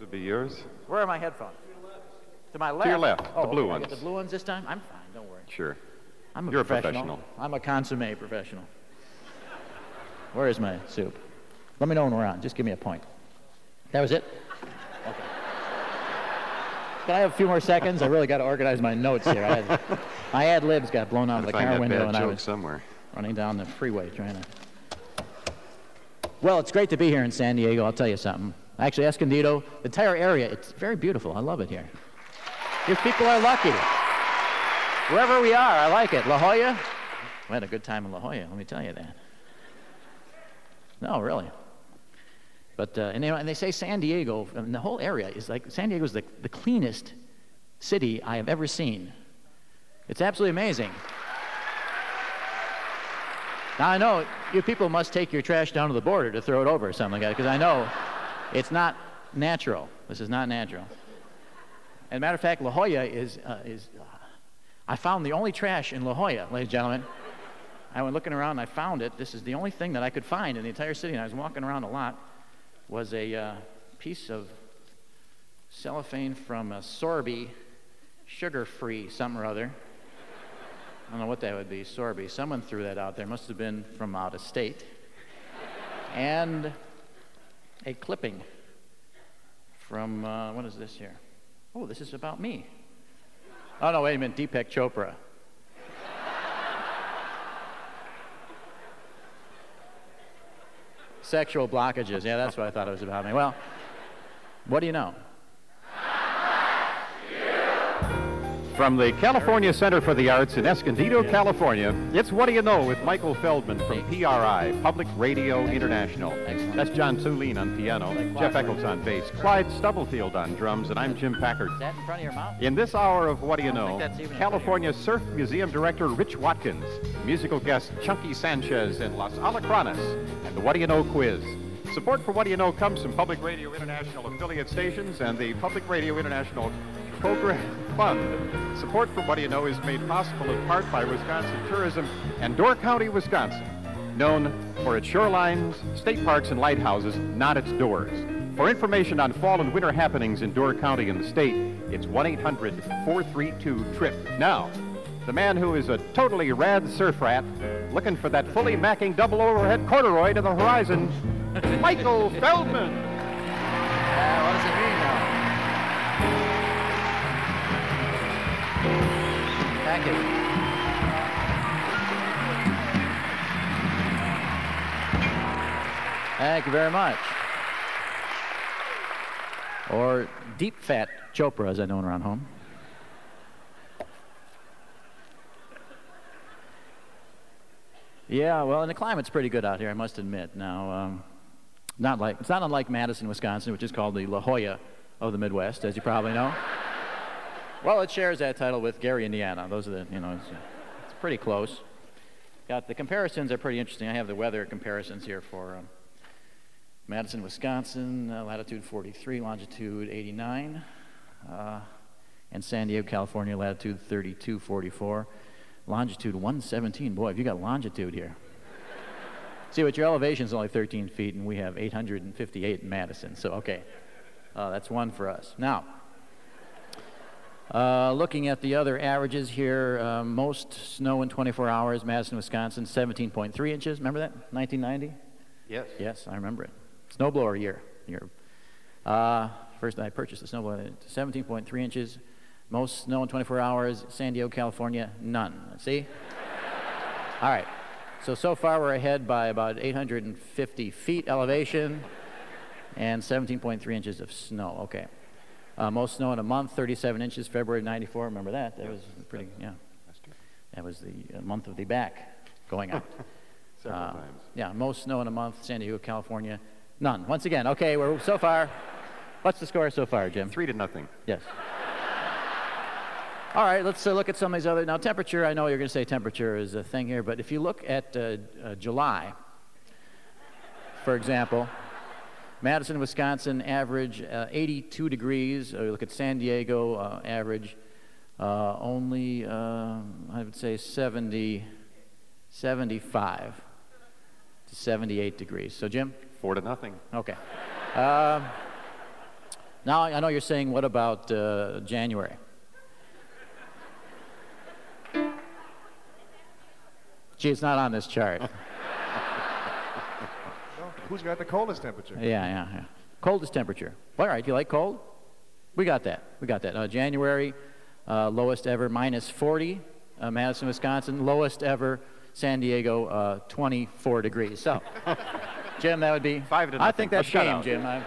would be yours. Where are my headphones? To my left. To your left, Oh, the blue okay, I ones. get the blue ones this time. I'm fine. Don't worry. Sure. I'm a You're a professional. professional. I'm a consummate professional. Where is my soup? Let me know when we're on. Just give me a point. That was it? Okay. Can I have a few more seconds? I really got to organize my notes here. I had, my ad libs got blown out of the car window, and I was somewhere. running down the freeway trying to. Well, it's great to be here in San Diego. I'll tell you something. Actually, Escondido, the entire area, it's very beautiful. I love it here. You people are lucky. Wherever we are, I like it. La Jolla, we had a good time in La Jolla. Let me tell you that. No, really. But uh, and, they, and they say San Diego, mean, the whole area is like San Diego is the, the cleanest city I have ever seen. It's absolutely amazing. Now I know you people must take your trash down to the border to throw it over or something like that, because I know it's not natural. This is not natural. As a matter of fact, La Jolla is, uh, is uh, I found the only trash in La Jolla, ladies and gentlemen. I went looking around and I found it. This is the only thing that I could find in the entire city. And I was walking around a lot. Was a uh, piece of cellophane from a Sorby, sugar-free something or other. I don't know what that would be, Sorby. Someone threw that out there. Must have been from out of state. And a clipping from, uh, what is this here? Oh, this is about me. Oh, no, wait a minute, Deepak Chopra. Sexual blockages. Yeah, that's what I thought it was about me. Well, what do you know? From the California Center for the Arts in Escondido, California, it's What Do You Know with Michael Feldman from PRI, Public Radio International. That's John Thulin on piano, Jeff Eckels on bass, Clyde Stubblefield on drums, and I'm Jim Packard. Is that in front of your mouth? In this hour of What Do You Know, think that's even in California Surf Museum Director Rich Watkins, musical guest Chunky Sanchez in Los Alacranes, and the What Do You Know quiz. Support for What Do You Know comes from Public Radio International affiliate stations and the Public Radio International Program Fund. Support for What Do You Know is made possible in part by Wisconsin Tourism and Door County, Wisconsin, known for its shorelines, state parks, and lighthouses, not its doors. For information on fall and winter happenings in Door County and the state, it's 1-800-432-TRIP. Now, the man who is a totally rad surf rat, looking for that fully macking double overhead corduroy to the horizon, Michael Feldman. Uh, what does it mean you. Thank you very much. Or deep fat Chopra, as I know around home. Yeah, well, and the climate's pretty good out here, I must admit. Now, um, not like it's not unlike Madison, Wisconsin, which is called the La Jolla of the Midwest, as you probably know. Well, it shares that title with Gary, Indiana. Those are the, you know, it's, it's pretty close. Got the comparisons are pretty interesting. I have the weather comparisons here for um, Madison, Wisconsin, uh, latitude 43, longitude 89, uh, and San Diego, California, latitude 32, 44, longitude 117. Boy, have you got longitude here. See, but your elevation is only 13 feet, and we have 858 in Madison. So, okay, uh, that's one for us. Now, uh, looking at the other averages here, uh, most snow in 24 hours, Madison, Wisconsin, 17.3 inches. Remember that? 1990? Yes. Yes, I remember it. Snowblower year. year. Uh, first, I purchased the snowblower. 17.3 inches. Most snow in 24 hours. San Diego, California, none. See? All right. So, so far we're ahead by about 850 feet elevation and 17.3 inches of snow. Okay. Uh, most snow in a month, 37 inches, February 94. Remember that? That was pretty, yeah. That was the uh, month of the back going out. Several Uh, times. Yeah, most snow in a month, San Diego, California, none. Once again, okay, we're so far. What's the score so far, Jim? Three to nothing. Yes. All right, let's uh, look at some of these other. Now, temperature, I know you're going to say temperature is a thing here, but if you look at uh, uh, July, for example, Madison, Wisconsin, average uh, 82 degrees. Uh, you look at San Diego, uh, average uh, only, uh, I would say 70, 75 to 78 degrees. So, Jim? Four to nothing. Okay. Um, Now I know you're saying, what about uh, January? Gee, it's not on this chart. Who's got the coldest temperature? Yeah, yeah, yeah. Coldest temperature. All right, do you like cold? We got that. We got that. Uh, January, uh, lowest ever, minus 40. Uh, Madison, Wisconsin, lowest ever. San Diego, uh, 24 degrees. So, Jim, that would be Five to I nothing. think A that's game, shutout. Jim. I-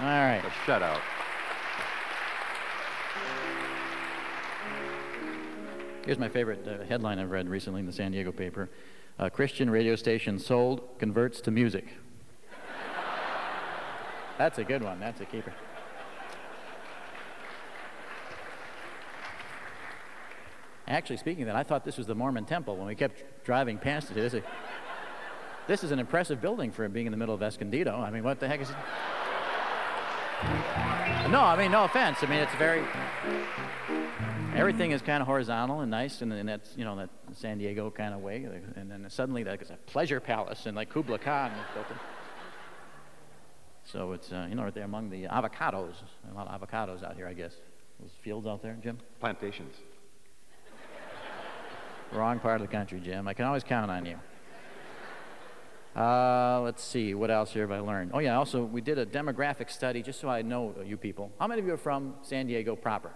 All right. A shutout. Here's my favorite uh, headline I've read recently in the San Diego paper: uh, Christian radio station sold converts to music. That's a good one. That's a keeper. Actually, speaking of that, I thought this was the Mormon temple when we kept driving past it. This is, this is an impressive building for being in the middle of Escondido. I mean, what the heck is it? No, I mean, no offense. I mean, it's very. Everything is kind of horizontal and nice, and, and that's you know that San Diego kind of way. And then suddenly, like it's a pleasure palace, and like Kubla Khan built it. So it's uh, you know right there among the avocados. A lot of avocados out here, I guess. Those fields out there, Jim. Plantations. Wrong part of the country, Jim. I can always count on you. Uh, let's see, what else here have I learned? Oh, yeah, also, we did a demographic study just so I know you people. How many of you are from San Diego proper?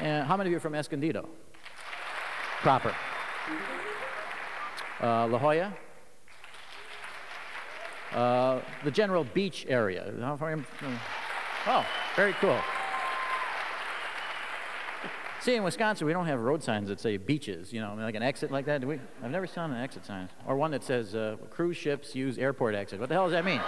And how many of you are from Escondido? Proper. Uh, La Jolla? Uh, the general beach area. Oh, very cool. See, in Wisconsin, we don't have road signs that say beaches, you know, like an exit like that. Do we? I've never seen an exit sign. Or one that says uh, cruise ships use airport exit. What the hell does that mean?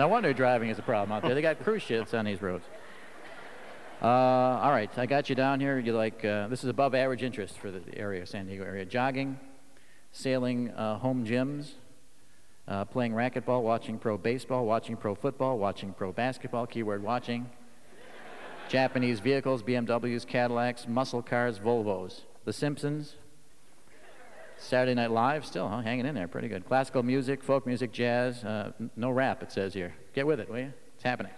No wonder driving is a problem out there. They got cruise ships on these roads. Uh, all right, I got you down here. You like uh, this is above average interest for the area, San Diego area. Jogging, sailing, uh, home gyms, uh, playing racquetball, watching pro baseball, watching pro football, watching pro basketball. Keyword watching. Japanese vehicles, BMWs, Cadillacs, muscle cars, Volvos. The Simpsons. Saturday Night Live, still huh? hanging in there, pretty good. Classical music, folk music, jazz. Uh, no rap, it says here. Get with it, will you? It's happening.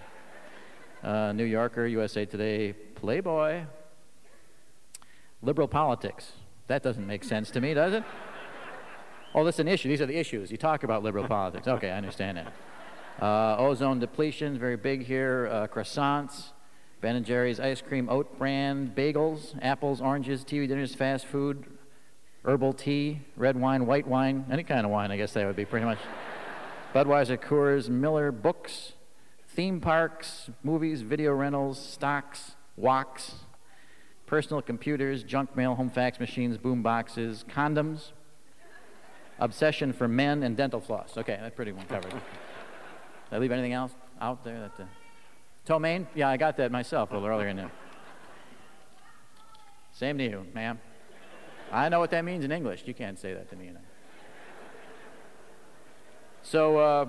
Uh, New Yorker, USA Today, Playboy. Liberal politics. That doesn't make sense to me, does it? Oh, that's an issue. These are the issues. You talk about liberal politics. Okay, I understand that. Uh, ozone depletion, very big here. Uh, croissants, Ben and Jerry's ice cream, oat brand, bagels, apples, oranges, TV dinners, fast food, herbal tea, red wine, white wine, any kind of wine. I guess that would be pretty much. Budweiser, Coors, Miller, books, theme parks, movies, video rentals, stocks, walks, personal computers, junk mail, home fax machines, boom boxes, condoms, obsession for men, and dental floss. Okay, that pretty one covered. Did I leave anything else out there? That, uh... Ptomaine? Yeah, I got that myself a little earlier in there. Same to you, ma'am. I know what that means in English. You can't say that to me. You know. So, uh,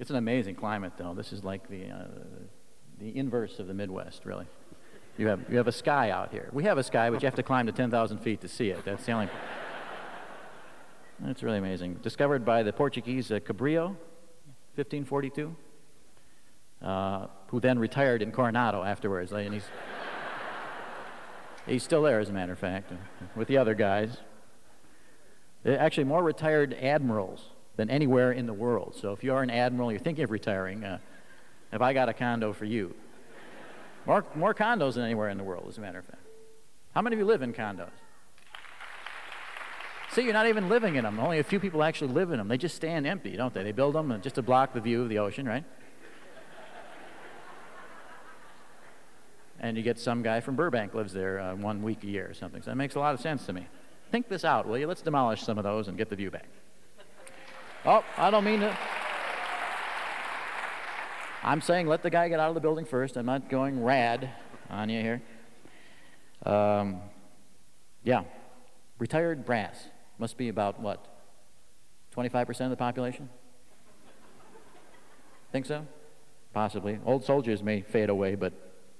it's an amazing climate, though. This is like the, uh, the inverse of the Midwest, really. You have, you have a sky out here. We have a sky, but you have to climb to 10,000 feet to see it. That's the only. It's really amazing. Discovered by the Portuguese uh, Cabrillo, 1542, uh, who then retired in Coronado afterwards. And he's, he's still there, as a matter of fact, with the other guys. Uh, Actually, more retired admirals than anywhere in the world. So if you're an admiral, you're thinking of retiring, uh, have I got a condo for you? More, more condos than anywhere in the world, as a matter of fact. How many of you live in condos? See, you're not even living in them. Only a few people actually live in them. They just stand empty, don't they? They build them uh, just to block the view of the ocean, right? And you get some guy from Burbank lives there uh, one week a year or something. So that makes a lot of sense to me. Think this out, will you? Let's demolish some of those and get the view back. Oh, I don't mean to. I'm saying let the guy get out of the building first. I'm not going rad on you here. Um, yeah. Retired brass must be about what? 25% of the population? Think so? Possibly. Old soldiers may fade away, but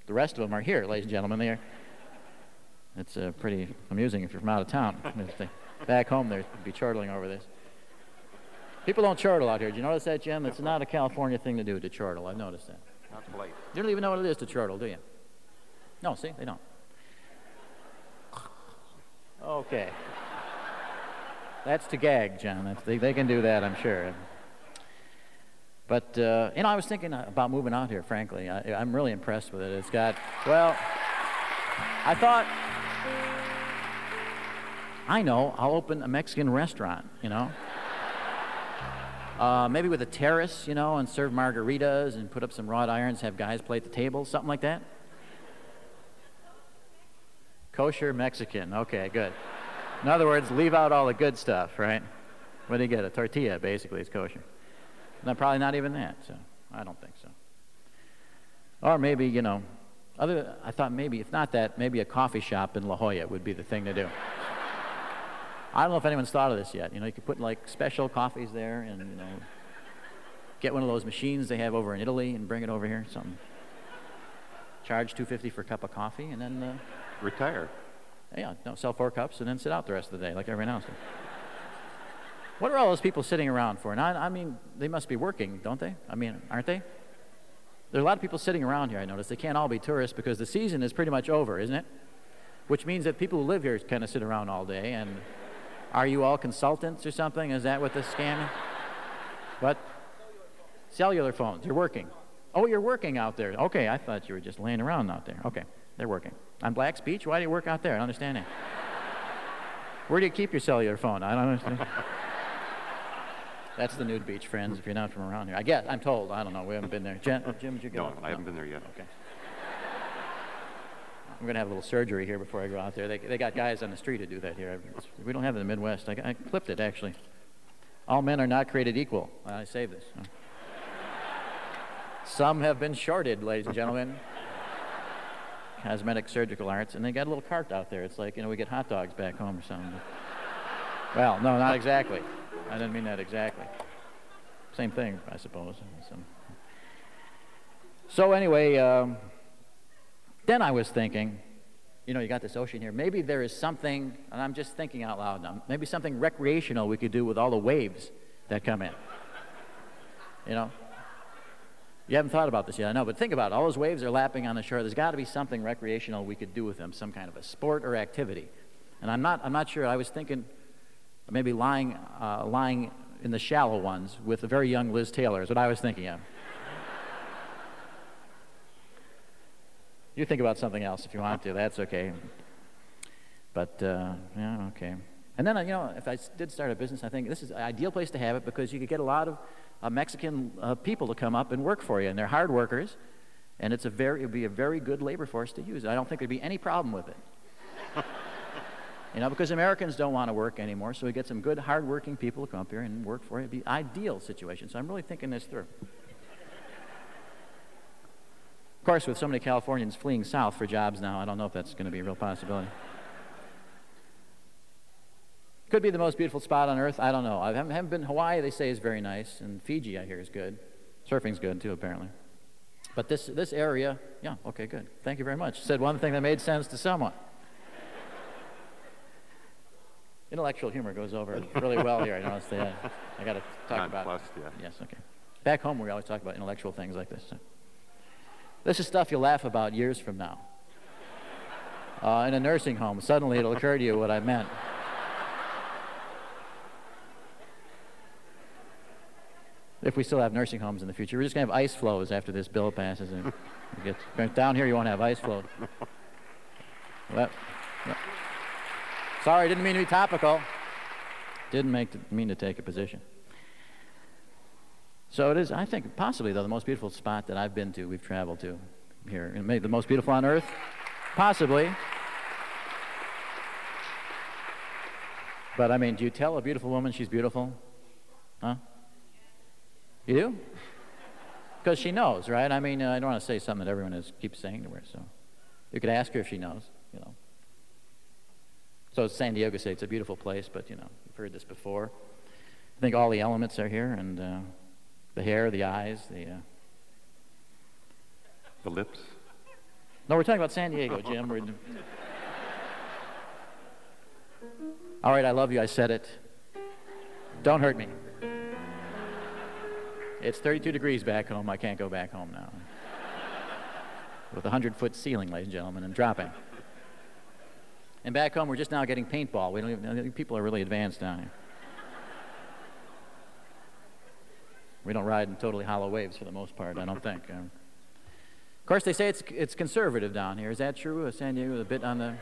the rest of them are here, ladies and gentlemen. They are. It's uh, pretty amusing if you're from out of town. Back home, they'd be chortling over this. People don't chortle out here. Do you notice that, Jim? It's not a California thing to do to chortle. I've noticed that. Not polite. You don't even know what it is to chortle, do you? No, see, they don't. Okay. That's to gag, John. That's, they, they can do that, I'm sure. But, uh, you know, I was thinking about moving out here, frankly. I, I'm really impressed with it. It's got, well, I thought, I know, I'll open a Mexican restaurant, you know? Uh, maybe with a terrace, you know, and serve margaritas and put up some wrought irons, have guys play at the table, something like that. Kosher Mexican. Okay, good. In other words, leave out all the good stuff, right? What do you get? A tortilla, basically, is kosher. No, probably not even that, so I don't think so. Or maybe, you know, other, I thought maybe, if not that, maybe a coffee shop in La Jolla would be the thing to do. I don't know if anyone's thought of this yet. You know, you could put like special coffees there and, you know, get one of those machines they have over in Italy and bring it over here, something. Charge 250 for a cup of coffee and then uh, Retire. yeah, no, sell four cups and then sit out the rest of the day like everyone else. What are all those people sitting around for? And I, I mean, they must be working, don't they? I mean, aren't they? There are a lot of people sitting around here, I notice. They can't all be tourists because the season is pretty much over, isn't it? Which means that people who live here kind of sit around all day. And are you all consultants or something? Is that what the scam is? What? Cellular phones. You're working. Oh, you're working out there. Okay, I thought you were just laying around out there. Okay, they're working. On Black's Beach? Why do you work out there? I don't understand that. Where do you keep your cellular phone? I don't understand. That's the nude beach, friends, if you're not from around here. I guess, I'm told. I don't know. We haven't been there. Jen, oh, Jim, did you go? No, I haven't been there yet. Okay. I'm going to have a little surgery here before I go out there. They, they got guys on the street to do that here. We don't have it in the Midwest. I, I clipped it, actually. All men are not created equal. I saved this. Some have been shorted, ladies and gentlemen. Cosmetic surgical arts, and they got a little cart out there. It's like, you know, we get hot dogs back home or something. Well, no, not exactly. I didn't mean that exactly. Same thing, I suppose. So anyway, um, then I was thinking, you know, you got this ocean here. Maybe there is something, and I'm just thinking out loud now. Maybe something recreational we could do with all the waves that come in. You know, you haven't thought about this yet, I know, but think about it. All those waves are lapping on the shore. There's got to be something recreational we could do with them, some kind of a sport or activity. And I'm not, I'm not sure. I was thinking maybe lying, uh, lying in the shallow ones with a very young Liz Taylor is what I was thinking of. you think about something else if you want to. That's okay. But uh, yeah, okay. And then uh, you know, if I did start a business, I think this is an ideal place to have it because you could get a lot of uh, Mexican uh, people to come up and work for you, and they're hard workers, and it's a very, it would be a very good labor force to use. I don't think there'd be any problem with it. you know, because Americans don't want to work anymore, so we get some good, hard-working people to come up here and work for you. It'd be ideal situation. So I'm really thinking this through. Of course, with so many Californians fleeing south for jobs now, I don't know if that's going to be a real possibility. Could be the most beautiful spot on earth. I don't know. I haven't, haven't been Hawaii. They say is very nice, and Fiji I hear is good. Surfing's good too, apparently. But this this area, yeah, okay, good. Thank you very much. Said one thing that made sense to someone. Intellectual humor goes over really well here. I noticed that. I got to talk about. Nonplussed, yeah. Yes, okay. Back home, we always talk about intellectual things like this. This is stuff you'll laugh about years from now. Uh, in a nursing home, suddenly it'll occur to you what I meant. If we still have nursing homes in the future, we're just going to have ice flows after this bill passes. And gets, down here, you won't have ice flows. Well, yeah. Sorry, didn't mean to be topical. Didn't make mean to take a position. So it is, I think, possibly, though, the most beautiful spot that I've been to, we've traveled to here. Maybe the most beautiful on earth? Possibly. But I mean, do you tell a beautiful woman she's beautiful? Huh? You do? Because she knows, right? I mean, uh, I don't want to say something that everyone is, keeps saying to her, so you could ask her if she knows. So San Diego it's a beautiful place, but you know, you've heard this before. I think all the elements are here, and uh, the hair, the eyes, the. Uh... The lips. No, we're talking about San Diego, Jim. We're... All right, I love you. I said it. Don't hurt me. It's 32 degrees back home. I can't go back home now. With a 100 foot ceiling, ladies and gentlemen, and dropping. And back home, we're just now getting paintball. We don't even, people are really advanced down here. We don't ride in totally hollow waves for the most part, I don't think. Um, of course, they say it's, it's conservative down here. Is that true? San Diego, a bit on the.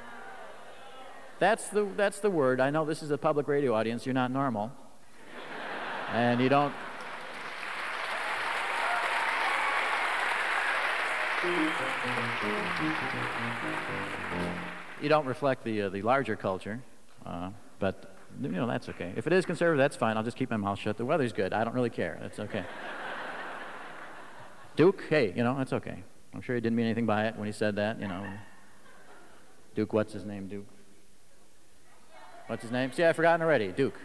That's the, that's the word. I know this is a public radio audience. You're not normal. and you don't. You don't reflect the, uh, the larger culture, uh, but you know, that's okay. If it is conservative, that's fine. I'll just keep my mouth shut. The weather's good. I don't really care. That's okay. Duke, hey, you know, that's okay. I'm sure he didn't mean anything by it when he said that, you know. Duke, what's his name, Duke? What's his name? See, I've forgotten already. Duke.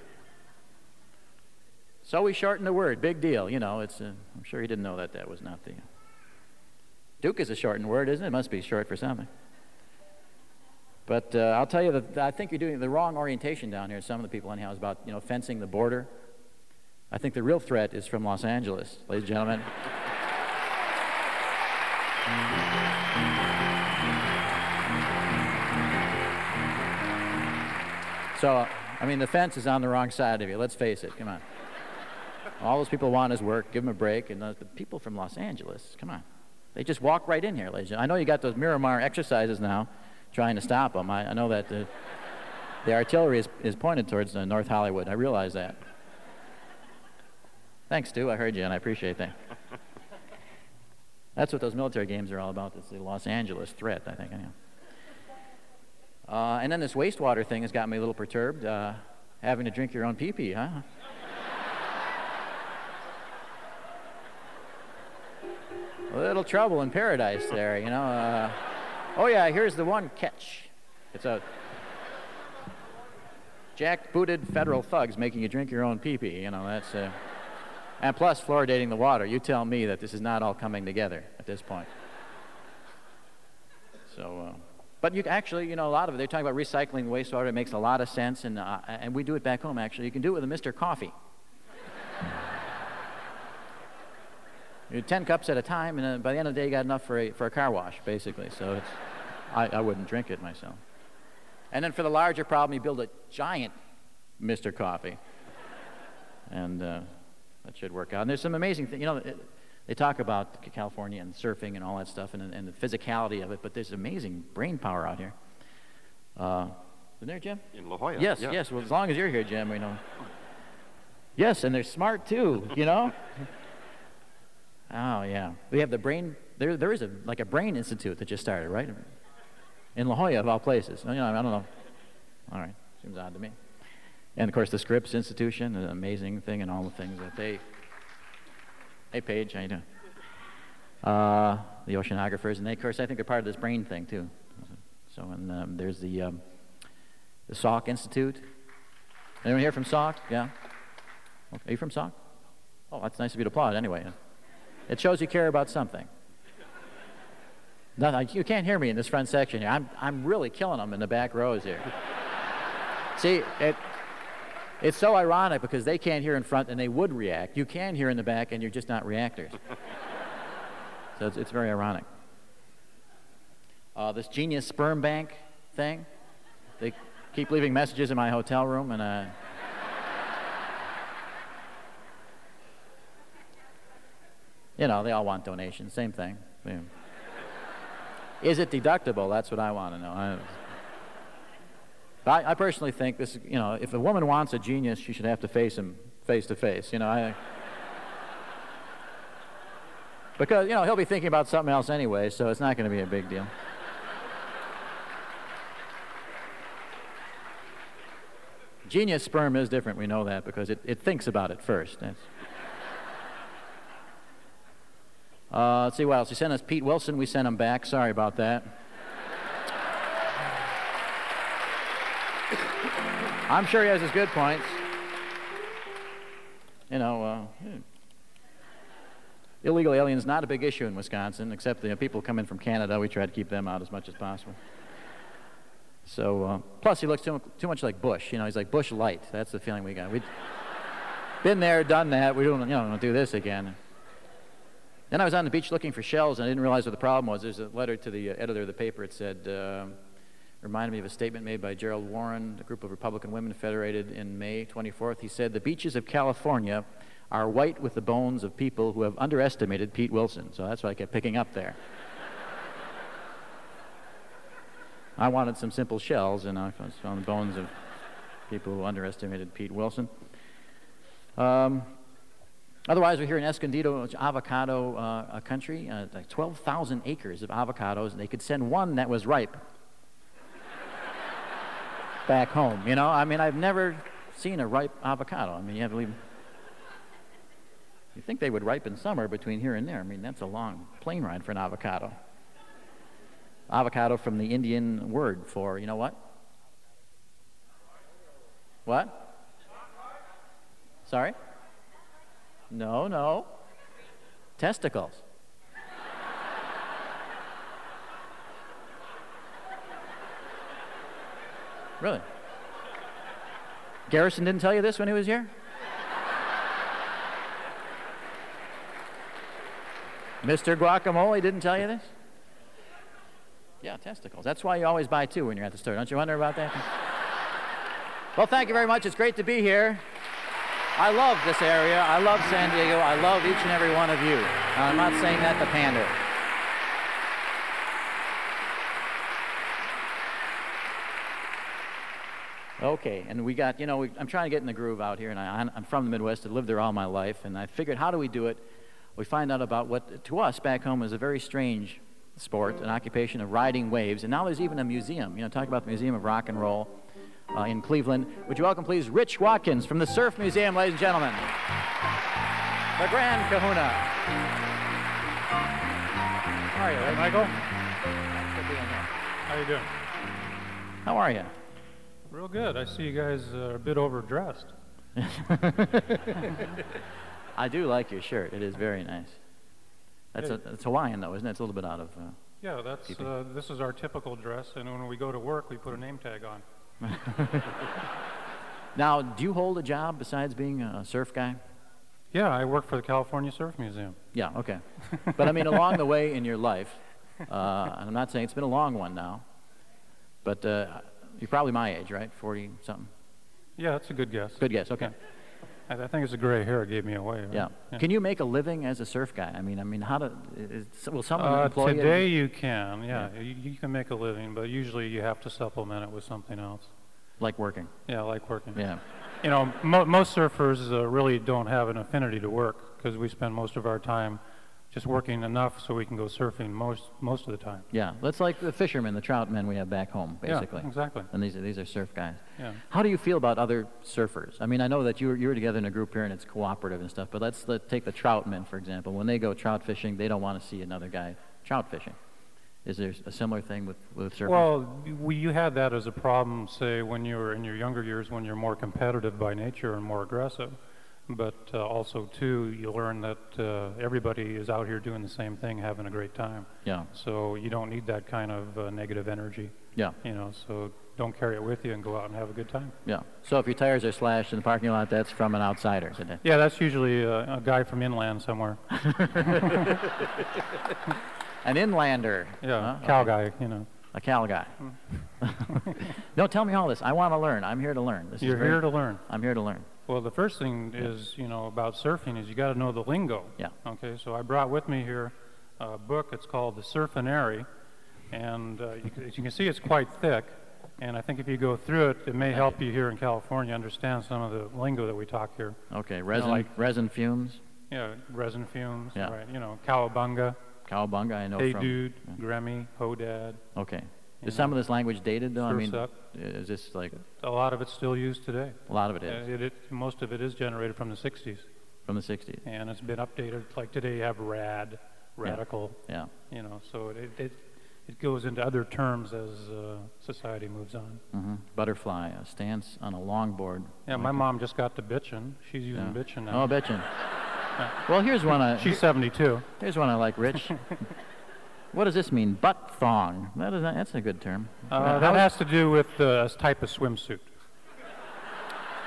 So we shortened the word. Big deal. You know, it's. Uh, I'm sure he didn't know that that was not the. Duke is a shortened word, isn't it? It must be short for something. But uh, I'll tell you that I think you're doing the wrong orientation down here. Some of the people anyhow is about you know fencing the border. I think the real threat is from Los Angeles, ladies and gentlemen. So, I mean, the fence is on the wrong side of you. Let's face it. Come on. All those people want is work. Give them a break. And the people from Los Angeles, come on. They just walk right in here, ladies and gentlemen. I know you got those Miramar exercises now trying to stop them. I, I know that the, the artillery is, is pointed towards North Hollywood. I realize that. Thanks, Stu. I heard you, and I appreciate that. That's what those military games are all about. It's the Los Angeles threat, I think. Anyhow. Uh, and then this wastewater thing has got me a little perturbed. Uh, having to drink your own pee pee, huh? a little trouble in paradise there, you know. Uh, oh, yeah, here's the one catch it's a jack booted federal thugs making you drink your own pee pee, you know, that's. Uh, and plus, fluoridating the water. You tell me that this is not all coming together at this point. So, uh, but you actually, you know, a lot of it, they're talking about recycling wastewater. It makes a lot of sense, and, uh, and we do it back home, actually. You can do it with a Mr. Coffee. You do 10 cups at a time, and uh, by the end of the day, you got enough for a, for a car wash, basically. So it's, I, I wouldn't drink it myself. And then for the larger problem, you build a giant Mr. Coffee. And uh, that should work out. And there's some amazing things. You know, it, they talk about California and surfing and all that stuff and, and the physicality of it, but there's amazing brain power out here. Uh, isn't there, Jim? In La Jolla. Yes, yeah. yes. Well, as long as you're here, Jim, we know. Yes, and they're smart too, you know? Oh, yeah. We have the brain, there, there is a, like a brain institute that just started, right? In La Jolla, of all places. You know, I don't know. All right, seems odd to me. And of course, the Scripps Institution, an amazing thing, and all the things that they. Hey, Paige, how you doing? Uh, the oceanographers, and they, of course, I think they're part of this brain thing too. So, and um, there's the um, the Salk Institute. Anyone here from Salk? Yeah. Okay. Are you from Salk? Oh, that's nice of you to applaud. Anyway, it shows you care about something. Nothing. You can't hear me in this front section here. I'm I'm really killing them in the back rows here. See, it, it's so ironic because they can't hear in front and they would react. You can hear in the back and you're just not reactors. so it's, it's, very ironic. Uh, this genius sperm bank thing, they keep leaving messages in my hotel room and uh, you know, they all want donations, same thing. Yeah. Is it deductible? That's what I want to know. I, I, personally think this, you know, if a woman wants a genius, she should have to face him face to face. You know, I, because you know he'll be thinking about something else anyway, so it's not going to be a big deal. Genius sperm is different. We know that because it, it thinks about it first. Uh, let's see what else. He sent us Pete Wilson. We sent him back. Sorry about that. I'm sure he has his good points. You know, uh, illegal aliens not a big issue in Wisconsin, except the you know, people come in from Canada. We try to keep them out as much as possible. So, uh, plus he looks too, too much like Bush. You know, he's like Bush light. That's the feeling we got. We'd been there, done that. We don't, you know, don't do this again. Then I was on the beach looking for shells, and I didn't realize what the problem was. There's a letter to the uh, editor of the paper. It said, uh, reminded me of a statement made by Gerald Warren, a group of Republican women federated in May 24th. He said, The beaches of California are white with the bones of people who have underestimated Pete Wilson. So that's what I kept picking up there. I wanted some simple shells, and I found the bones of people who underestimated Pete Wilson. Um, otherwise, we're here in Escondido, avocado uh, country, uh, like 12,000 acres of avocados, and they could send one that was ripe back home. You know, I mean, I've never seen a ripe avocado. I mean, you have to leave. You think they would ripen summer between here and there. I mean, that's a long plane ride for an avocado. Avocado from the Indian word for, you know what? What? Sorry? No, no. Testicles. Really? Garrison didn't tell you this when he was here? Mr. Guacamole didn't tell you this? Yeah, testicles. That's why you always buy two when you're at the store. Don't you wonder about that? well, thank you very much. It's great to be here. I love this area. I love San Diego. I love each and every one of you. I'm not saying that to pander. Okay, and we got, you know, we, I'm trying to get in the groove out here, and I, I'm from the Midwest. I lived there all my life, and I figured, how do we do it? We find out about what, to us back home, is a very strange sport, an occupation of riding waves. And now there's even a museum. You know, talk about the Museum of Rock and Roll uh, in Cleveland. Would you welcome, please, Rich Watkins from the Surf Museum, ladies and gentlemen? The Grand Kahuna. How are you, Hey, Michael. Thanks for being here. How you doing? How are you? Real good. I see you guys are a bit overdressed. I do like your shirt. It is very nice. That's Hey. a, it's Hawaiian though, isn't it? It's a little bit out of. Uh, Yeah, that's uh, this is our typical dress, and when we go to work, we put a name tag on. now, do you hold a job besides being a surf guy? Yeah, I work for the California Surf Museum. Yeah, okay. But I mean, along the way in your life, uh, and I'm not saying it's been a long one now, but uh, you're probably my age, right? 40 something? Yeah, that's a good guess. Good guess, okay. I, I think it's the gray hair gave me away. right? Yeah. Can you make a living as a surf guy? I mean, I mean, how do, is, will someone Uh, employ today you? you can, yeah, You, you can make a living, but usually you have to supplement it with something else. Like working, Yeah, like working. yeah. You know, mo- most surfers uh, really don't have an affinity to work because we spend most of our time just working enough so we can go surfing most most of the time. Yeah, that's like the fishermen, the trout men we have back home, basically. Yeah, exactly. And these are, these are surf guys. Yeah. How do you feel about other surfers? I mean, I know that you were, you were together in a group here and it's cooperative and stuff, but let's let, take the trout men, for example. When they go trout fishing, they don't want to see another guy trout fishing. Is there a similar thing with, with surfers? Well, we, you had that as a problem, say, when you were in your younger years, when you're more competitive by nature and more aggressive. But uh, also, too, you learn that uh, everybody is out here doing the same thing, having a great time. yeah, So you don't need that kind of uh, negative energy, yeah, you know. So don't carry it with you and go out and have a good time. yeah. So if your tires are slashed in the parking lot, that's from an outsider. isn't it? Yeah, that's usually uh, a guy from inland somewhere. An inlander. Yeah, Huh? cow Okay. guy, you know. A cow guy. no, tell me all this. I want to learn. I'm here to learn. This You're is very, here to learn. I'm here to learn. Well, the first thing is, you know, about surfing is you got to know the lingo. Yeah. Okay, so I brought with me here a book. It's called The Surfinary, and uh, you, as you can see, it's quite thick. And I think if you go through it, it may help you here in California understand some of the lingo that we talk here. Okay, resin, like- resin fumes, Yeah, resin fumes, Yeah. right? You know, cowabunga, cowabunga. I know hey from. dude, Grammy, Ho Dad. Okay. Is some of this language dated though? I surf's mean, up. is this like A lot of it's still used today. a lot of it Uh, It, it, most of it is generated from the 60s, from the 60s? and it's been updated. Like today, you have rad, radical. Yeah. you know so it, it it goes into other terms as uh, society moves on hmm Butterfly, a stance on a longboard. yeah my mom just got to bitchin she's using Yeah. bitchin now Oh, betcha. well, here's one. I, she's 72 here's one I like, Rich. What does this mean? Butt thong. That is, that's a good term. Uh, that has to do with a type of swimsuit.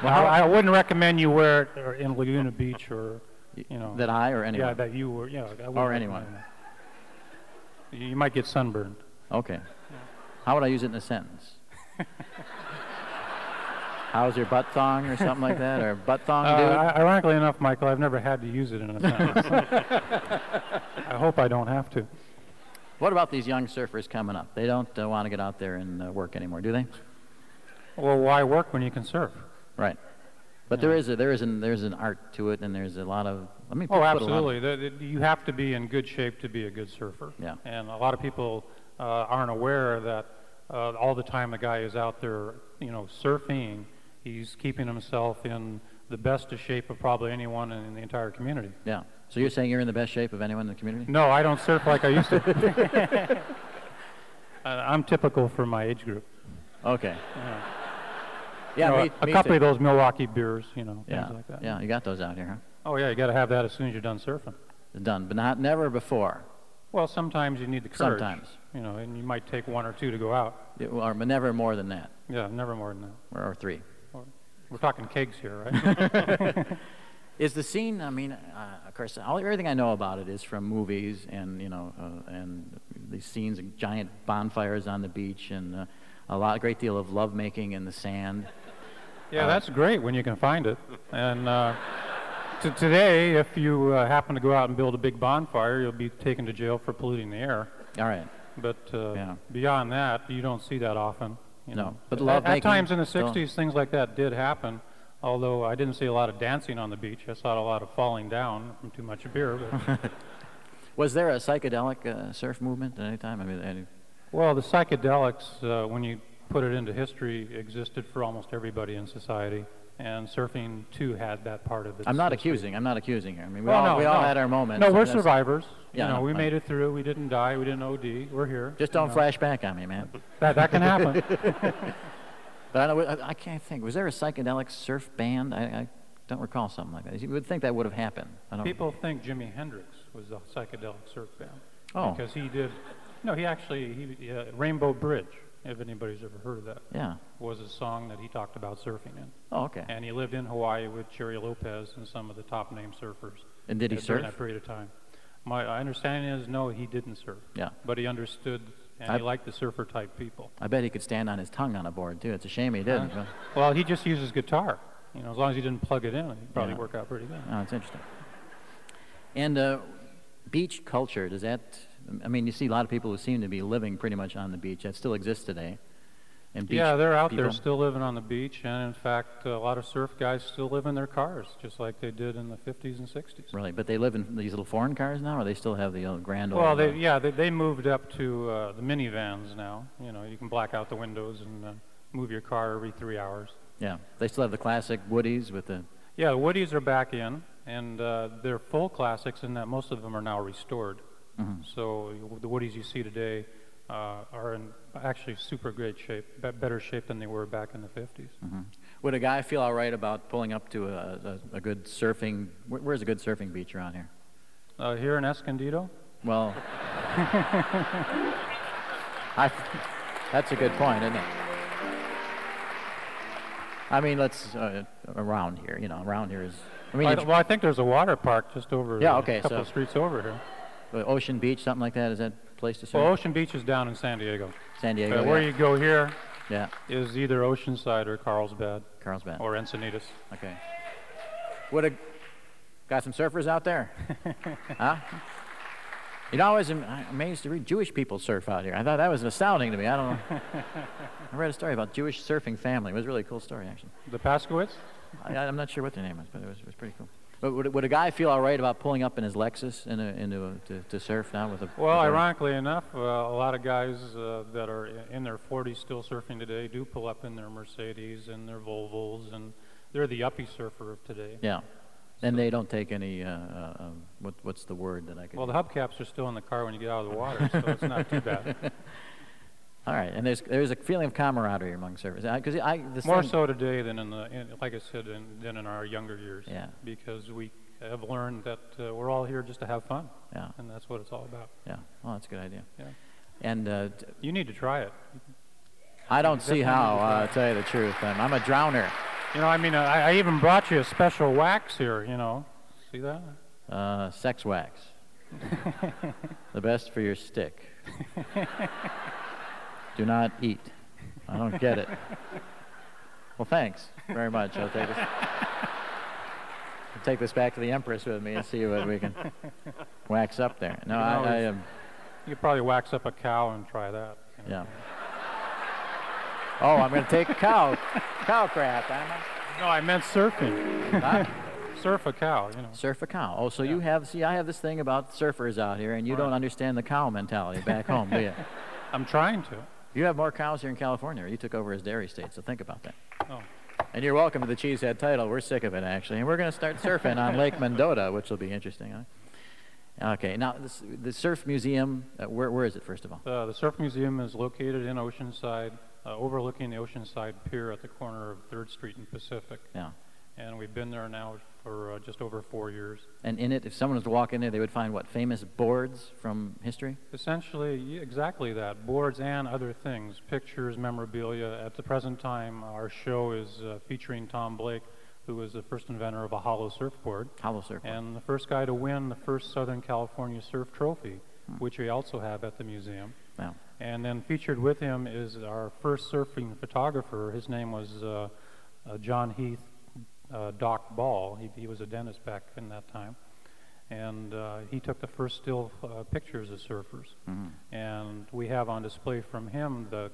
Well, Now, how- I wouldn't recommend you wear it in Laguna Beach or, you know. that I or anyone? Yeah, that you were, yeah. I Or anyone. You you might get sunburned. Okay. How would I use it in a sentence? How's your butt thong or something like that? Or butt thong, Uh, dude? I- ironically enough, Michael, I've never had to use it in a sentence. I hope I don't have to. What about these young surfers coming up? They don't uh, want to get out there and uh, work anymore, do they? Well, why work when you can surf? Right. But there is a, there is an there's an art to it, and there's a lot of. I mean, Oh, put a lot of- absolutely. The- the- You have to be in good shape to be a good surfer. Yeah. And a lot of people uh, aren't aware that uh, all the time the guy is out there, you know, surfing, he's keeping himself in the best of shape of probably anyone in the entire community. yeah. So you're saying you're in the best shape of anyone in the community? No, I don't surf like I used to. Uh, I'm typical for my age group. Okay. Yeah. Yeah, You know, me, a me couple too. of those Milwaukee beers, you know, Yeah, things like that. yeah, you got those out here, huh? Oh yeah, you got to have that as soon as you're done surfing. Done, but not never before. Well, sometimes you need the courage. Sometimes. You know, and you might take one or two to go out. It- or never more than that, Yeah, never more than that. or, or three. We're talking kegs here, right? Is the scene? I mean, uh, of course, all, everything I know about it is from movies and you know, uh, and these scenes of giant bonfires on the beach and uh, a lot, a great deal of lovemaking in the sand. yeah, that's great when you can find it. And uh, t- today, if you uh, happen to go out and build a big bonfire, you'll be taken to jail for polluting the air. All right. But uh, Yeah. beyond that, you don't see that often. You No, know. but At- at, times in the still- 60s, things like that did happen. Although I didn't see a lot of dancing on the beach, I saw a lot of falling down from too much beer. Was there a psychedelic uh, surf movement at any time? I mean, any, Well, the psychedelics, uh, when you put it into history, existed for almost everybody in society, and surfing too had that part of it. I'm not accusing. I'm not accusing here. I mean, we Well, all, no, we all no. had our moments. No, and we're that's- survivors. Yeah, you know, no, we I- made it through. We didn't die. We didn't OD. We're here. Just you don't know. flash back on me, man. That that can happen. But I, I, I can't think. Was there a psychedelic surf band? I, I don't recall something like that. You would think that would have happened. I don't. People think Jimi Hendrix was a psychedelic surf band Oh. because he did. No, he actually he uh, Rainbow Bridge. If anybody's ever heard of that, Yeah. was a song that he talked about surfing in. Oh, okay. And he lived in Hawaii with Gerry Lopez and some of the top name surfers. And did he during surf? that period of time. My understanding is no, he didn't surf. Yeah. But he understood and I- he liked the surfer type people. I bet he could stand on his tongue on a board too. It's a shame he didn't. But- Well, he just uses guitar. You know, as long as he didn't plug it in, he'd probably Yeah. work out pretty good. Oh, it's interesting. And uh, beach culture, does that, I mean, you see a lot of people who seem to be living pretty much on the beach. That still exists today. And yeah, they're out people, there still living on the beach, and in fact, a lot of surf guys still live in their cars, just like they did in the 50s and 60s. Really, but they live in these little foreign cars now, or they still have the old grand old. Well, uh, they, yeah, they, they moved up to uh, the minivans now. You know, you can black out the windows and uh, move your car every three hours. yeah, they still have the classic Woodies with the. Yeah, the Woodies are back in, and uh, they're full classics in that most of them are now restored. Mhm. So the Woodies you see today uh, are in actually super great shape, be- better shape than they were back in the 50s. mhm. Would a guy feel all right about pulling up to a, a, a good surfing? Where, where's a good surfing beach around here? Uh, here in Escondido, Well, I, that's a good point, isn't it? I mean, let's uh, around here. You know, around here is. I mean, I, well, I think there's a water park just over Yeah, a okay, couple so- of streets over here. Uh, Ocean Beach, something like that. Is that a place to surf? Well, Ocean Beach is down in San Diego. San Diego. Uh, where yeah. you go here yeah, is either Oceanside or Carlsbad Carlsbad. or Encinitas. Okay. Would a got some surfers out there? huh? You know, I was am- amazed to read Jewish people surf out here. I thought that was astounding to me. I don't know. I read a story about Jewish surfing family. It was a really cool story, actually. The Paskowitz? I, I'm not sure what their name is, but it was, it was pretty cool. But would, would a guy feel all right about pulling up in his Lexus into, into a, to, to surf now with a? Well, with a- ironically enough, uh, a lot of guys uh, that are in their 40s still surfing today do pull up in their Mercedes and their Volvos, and they're the uppie surfer of today. Yeah. And they don't take any. Uh, uh, um, what, what's the word that I could? Well, the hubcaps are still in the car when you get out of the water, so it's not too bad. all right, and there's there's a feeling of camaraderie among surfers because I, the More so today than in the, in, like I said, in, than in our younger years. Yeah. Because we have learned that uh, we're all here just to have fun, Yeah, and that's what it's all about. yeah. Well, that's a good idea. Yeah. And uh, You need to try it. I don't see how, need to try uh, tell you the truth. I'm, I'm a drowner. You know, I mean, I, I even brought you a special wax here. You know, see that? Uh, sex wax. the best for your stick. Do not eat. I don't get it. Well, thanks very much. I'll take this. I'll take this back to the Empress with me and see what we can wax up there. No, You I, I am. Um, you could probably wax up a cow and try that. you know. Yeah. Oh, I'm going to take a cow, cow crap. am No, I meant surfing. Huh? Surf a cow. You know. Surf a cow. Oh, so you have, see, I have this thing about surfers out here, and you don't understand the cow mentality back home, do you? I'm trying to. You have more cows here in California. or You took over as dairy state, so think about that. Oh. And you're welcome to the Cheesehead title. We're sick of it, actually. And we're going to start surfing on Lake Mendota, which will be interesting. Huh? Okay, now this, the Surf Museum, uh, where, where is it, first of all? Uh, the Surf Museum is located in Oceanside, uh, overlooking the Oceanside Pier at the corner of 3rd Street and Pacific. Yeah. And we've been there now for uh, just over four years. And in it, if someone was to walk in there, they would find what? Famous boards from history? Essentially, exactly that. Boards and other things, pictures, memorabilia. At the present time, our show is uh, featuring Tom Blake, who was the first inventor of a hollow surfboard. Hollow surfboard. And the first guy to win the first Southern California Surf Trophy, which we also have at the museum. Yeah. And then featured with him is our first surfing photographer. His name was uh, uh, John Heath uh, Doc Ball. He, he was a dentist back in that time. And uh, he took the first still uh, pictures of surfers. Mhm. And we have on display from him the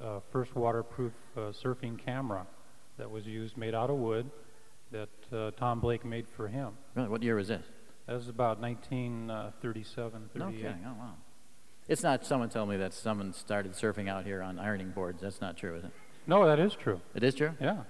uh, first waterproof uh, surfing camera that was used, made out of wood, that uh, Tom Blake made for him. Really? What year was this? That was about 1937, 38. No kidding. Oh, wow. It's not someone told me that someone started surfing out here on ironing boards. That's not true, is it? No, that is true. It is true? Yeah,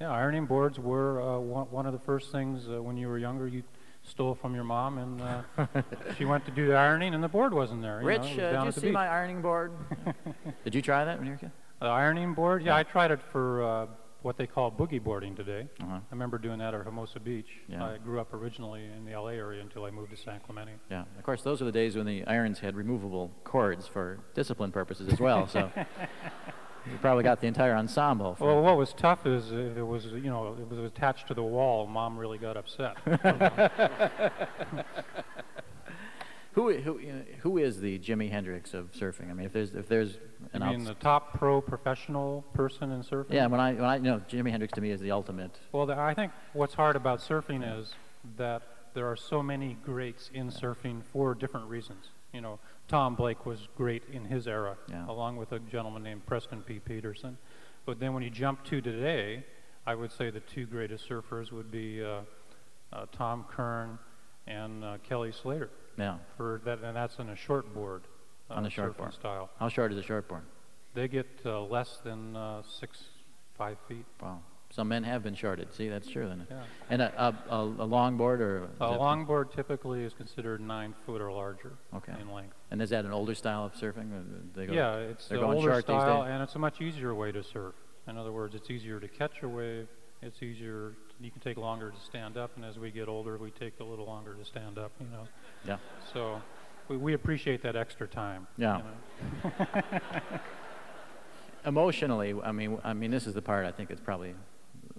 yeah. Ironing boards were uh, one, one of the first things uh, when you were younger. You stole from your mom, and uh, she went to do the ironing, and the board wasn't there. you know, Rich, it was uh, did you see beach. my ironing board? did you try that when you were a kid? The ironing board? Yeah, I tried it for uh, what they call boogie boarding today. Uh-huh. I remember doing that at Hermosa Beach. Yeah. I grew up originally in the LA area until I moved to San Clemente. Yeah. Of course, those were the days when the irons had removable cords for discipline purposes as well. So you probably got the entire ensemble. for- Well, what was tough is if it was, you know, it was attached to the wall. Mom really got upset. who, who, you know, who is the Jimi Hendrix of surfing? I mean, if there's, if there's an I mean, outs- the top pro professional person in surfing. yeah, when I, when I, you know, Jimi Hendrix to me is the ultimate. Well, the, I think what's hard about surfing is that there are so many greats in surfing for different reasons. You know, Tom Blake was great in his era, Yeah. along with a gentleman named Preston P. Peterson. But then when you jump to today, I would say the two greatest surfers would be uh, uh, Tom Curren and uh, Kelly Slater. Yeah. For that, and that's on a short board. Uh, On a short board. style. How short is a short board? They get uh, less than uh, six, five feet. Wow. Some men have been shorted. See, that's true then. Yeah. And a, a, a, a long board or? A that- longboard typically is considered nine foot or larger Okay. in length. And is that an older style of surfing? Uh, they go, yeah, it's the older style, and it's a much easier way to surf. In other words, it's easier to catch a wave. It's easier. You can take longer to stand up, and as we get older, we take a little longer to stand up. You know, Yeah. so we, we appreciate that extra time. Yeah. you know. Emotionally, I mean, I mean, this is the part I think is probably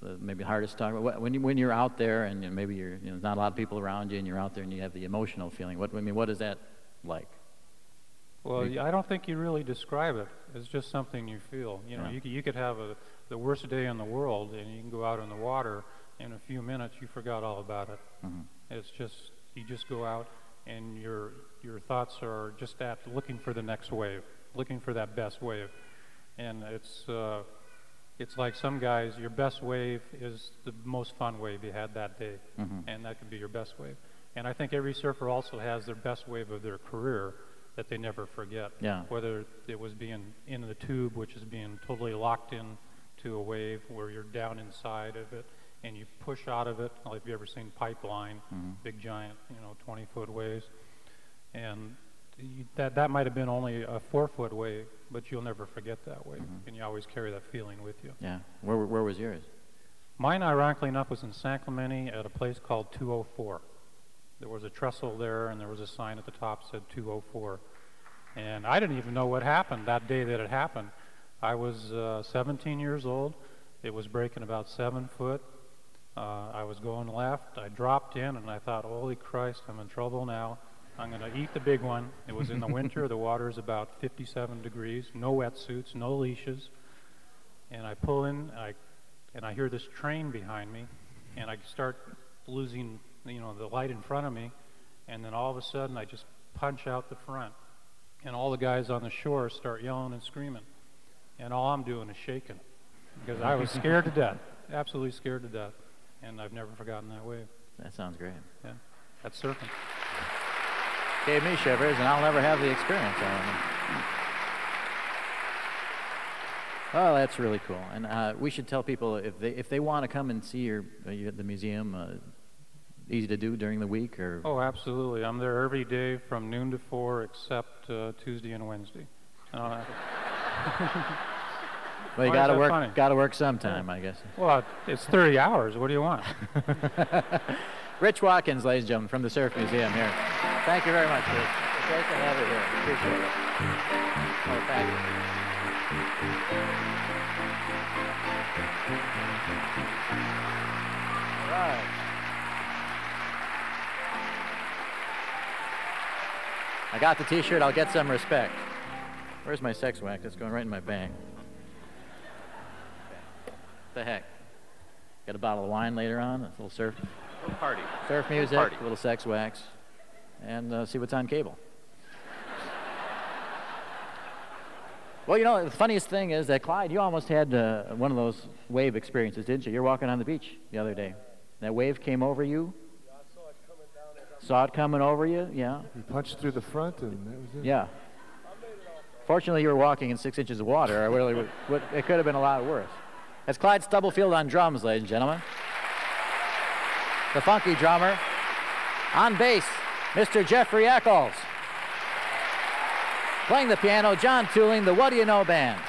the, maybe hardest to talk about. When you when you're out there and maybe you're you know not a lot of people around you and you're out there and you have the emotional feeling. What I mean, what is that like? Well, You- I don't think you really describe it. It's just something you feel. You know, Yeah. you, could, you could have a, the worst day in the world, and you can go out in the water. In a few minutes, you forgot all about it. Mhm. It's just you just go out, and your your thoughts are just at looking for the next wave, looking for that best wave, and it's uh, it's like some guys. Your best wave is the most fun wave you had that day, Mhm. and that could be your best wave. And I think every surfer also has their best wave of their career that they never forget. Yeah. Whether it was being in the tube, which is being totally locked in to a wave where you're down inside of it and you push out of it. Like if you ever seen Pipeline, Mm-hmm. big giant, you know, 20 foot waves, and you, that that might have been only a four foot wave, but you'll never forget that wave, Mhm. and you always carry that feeling with you. Yeah. Where where was yours? Mine, ironically enough, was in San Clemente at a place called 204. There was a trestle there, and there was a sign at the top said 204. And I didn't even know what happened that day that it happened. I was uh, 17 years old. It was breaking about seven foot. Uh, I was going left. I dropped in, and I thought, "Holy Christ, I'm in trouble now." I'm going to eat the big one. It was in the winter. The water is about 57 degrees. No wetsuits, no leashes. And I pull in, I, and I hear this train behind me, and I start losing, you know, the light in front of me. And then all of a sudden, I just punch out the front, and all the guys on the shore start yelling and screaming, and all I'm doing is shaking because I was scared to death, absolutely scared to death, and I've never forgotten that wave. That sounds great. Yeah, that's surfing. Gave me shivers, and I'll never have the experience. Oh, that's really cool. And uh, we should tell people if they if they want to come and see your, uh, your the museum, uh, easy to do during the week or. Oh, absolutely. I'm there every day from noon to four, except uh, Tuesday and Wednesday. Uh, well, you got to work. Got to work sometime, I guess. well, it's 30 hours. What do you want? Rich Watkins, ladies and gentlemen, from the Surf Museum here. Thank you very much, Rich. It's great to have you here. Appreciate it. Oh, thank you. I got the T-shirt. I'll get some respect. Where's my sex wax? It's going right in my bag. The heck? Got a bottle of wine later on. A little surf Party. surf music, Party. a little sex wax, and uh, see what's on cable. well, you know, the funniest thing is that Clyde, you almost had uh, one of those wave experiences, didn't you? You're walking on the beach the other day. That wave came over you. Saw it coming over you, yeah, He punched through the front, and that was it. yeah. Fortunately, you were walking in six inches of water. Or really, would- it could have been a lot worse. That's Clyde Stubblefield on drums, ladies and gentlemen. The funky drummer. On bass, Mr. Jeffrey Eckels. Playing the piano, John Thulin, the What Do You Know Band.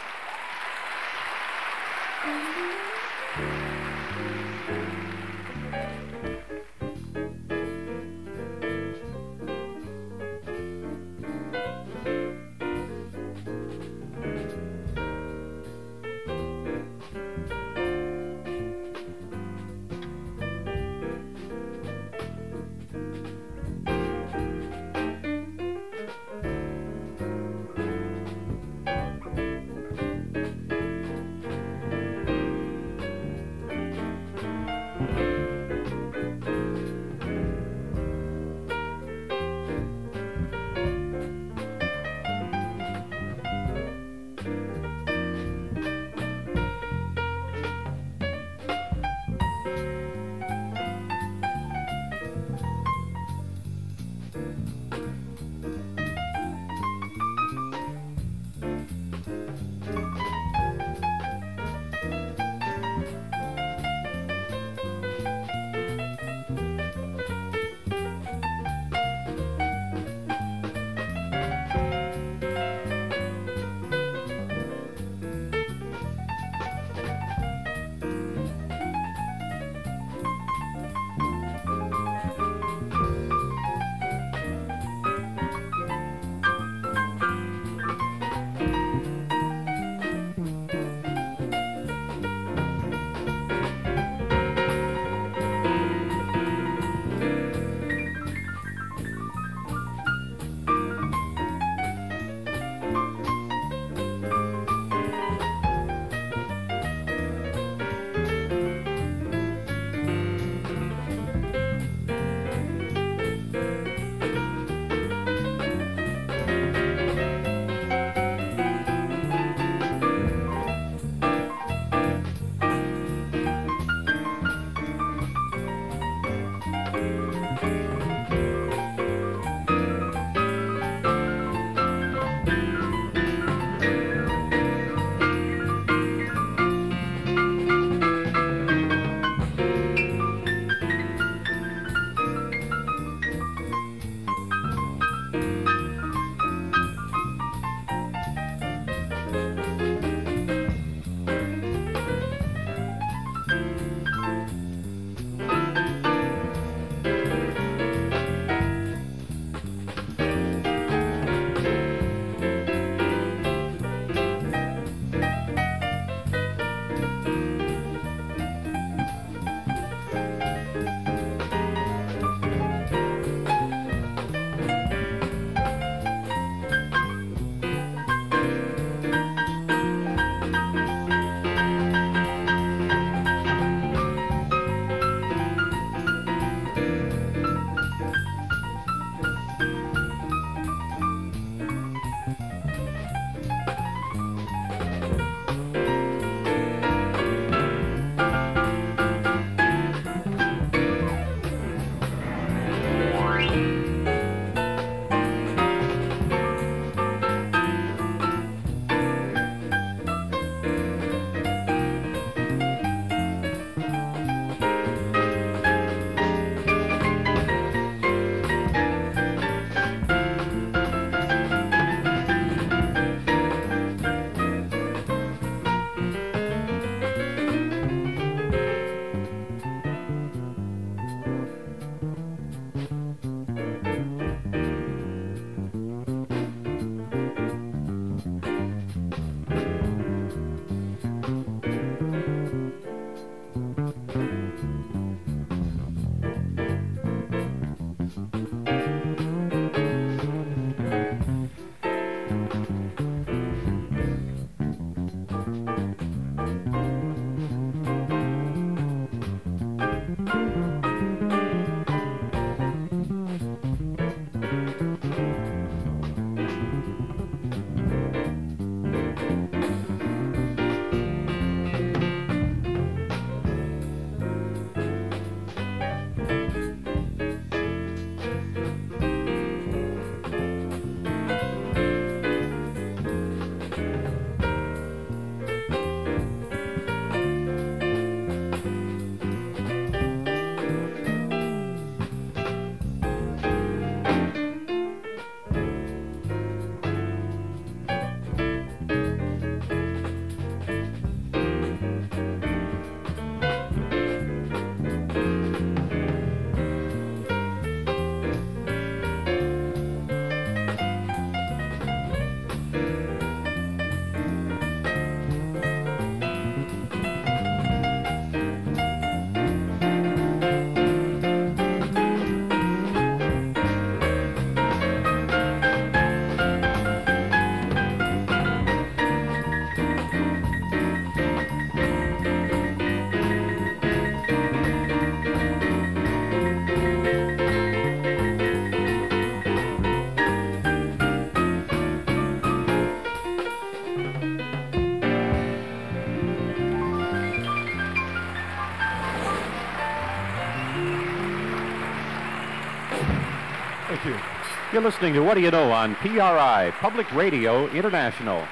You're listening to What Do You Know on PRI, Public Radio International.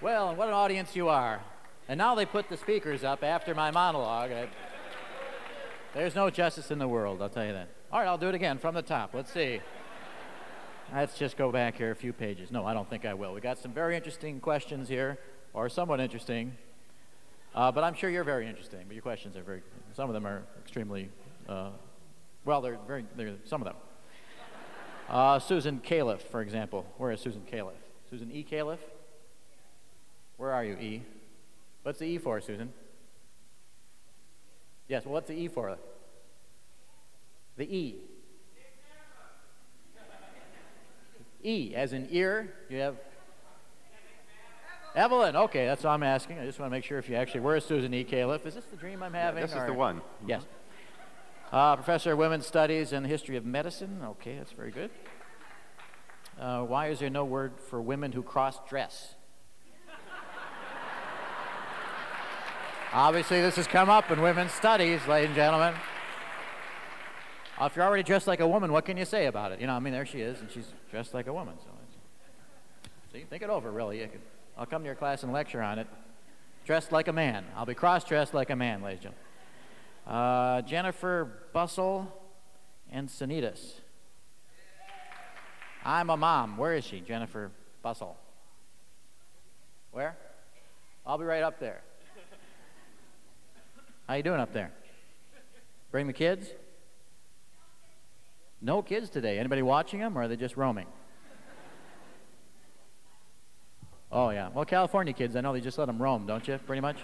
Well, what an audience you are. And now they put the speakers up after my monologue. I, there's no justice in the world, I'll tell you that. All right, I'll do it again from the top. Let's see. Let's just go back here a few pages. No, I don't think I will. We got some very interesting questions here, or somewhat interesting. Uh, but I'm sure you're very interesting. But your questions are very. Some of them are extremely. Uh, well, they're very. They're some of them. Uh, Susan Cayleff, for example. Where is Susan Cayleff? Susan E. Cayleff? Where are you, E? What's the E for, Susan? Yes, well, what's the E for? The E. E, as in ear. You have Evelyn. Okay, that's all I'm asking. I just want to make sure if you actually were a Susan E. Cayleff. Is this the dream I'm having? this is the one. Yes. Uh, professor of Women's Studies and the History of Medicine. Okay, that's very good. Uh, why is there no word for women who cross dress? Obviously, this has come up in women's studies, ladies and gentlemen. Uh, if you're already dressed like a woman, what can you say about it? You know, I mean, there she is, and she's dressed like a woman. So, it's, see, think it over, really. You could, I'll come to your class and lecture on it. Dressed like a man. I'll be cross-dressed like a man, ladies and gentlemen. Uh, Jennifer Bustle and Sanitas. I'm a mom. Where is she? Jennifer Bustle. Where? I'll be right up there. How you doing up there? Bring the kids? No kids today. Anybody watching them, or are they just roaming? Oh yeah. Well, California kids, I know they just let them roam, don't you? Pretty much.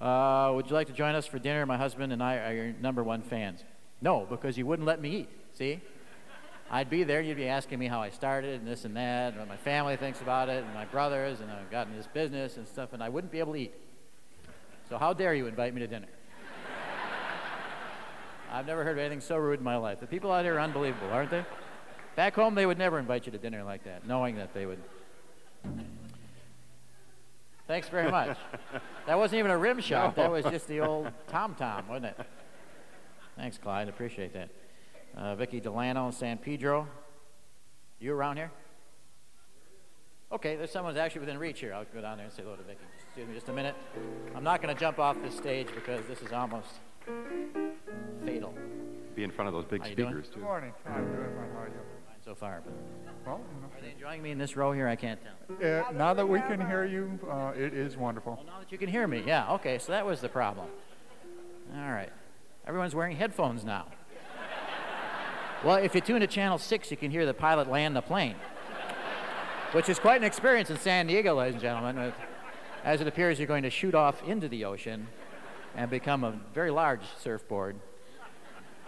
Uh, would you like to join us for dinner? My husband and I are your number one fans. No, because you wouldn't let me eat. See? I'd be there, you'd be asking me how I started and this and that, and what my family thinks about it, and my brothers, and I've gotten this business and stuff, and I wouldn't be able to eat. So how dare you invite me to dinner? I've never heard of anything so rude in my life. The people out here are unbelievable, aren't they? Back home, they would never invite you to dinner like that, knowing that they would. Thanks very much. That wasn't even a rim shot. That was just the old tom tom, wasn't it? Thanks, Clyde. Appreciate that. Uh, Vicky Delano, in San Pedro. You around here? Okay, there's someone who's actually within reach here. I'll go down there and say hello to Vicky. Excuse me just a minute. I'm not going to jump off this stage because this is almost fatal. Be in front of those big How you doing? speakers, too. Good morning. I'm doing fine. How are you? So far, but Well, are they enjoying me in this row here? I can't tell. uh, now that we can hear you, uh, it is wonderful. Well, now that you can hear me, yeah. Okay, so that was the problem. All right. Everyone's wearing headphones now. Well, if you tune to channel six, you can hear the pilot land the plane, which is quite an experience in San Diego, ladies and gentlemen. As it appears, you're going to shoot off into the ocean and become a very large surfboard,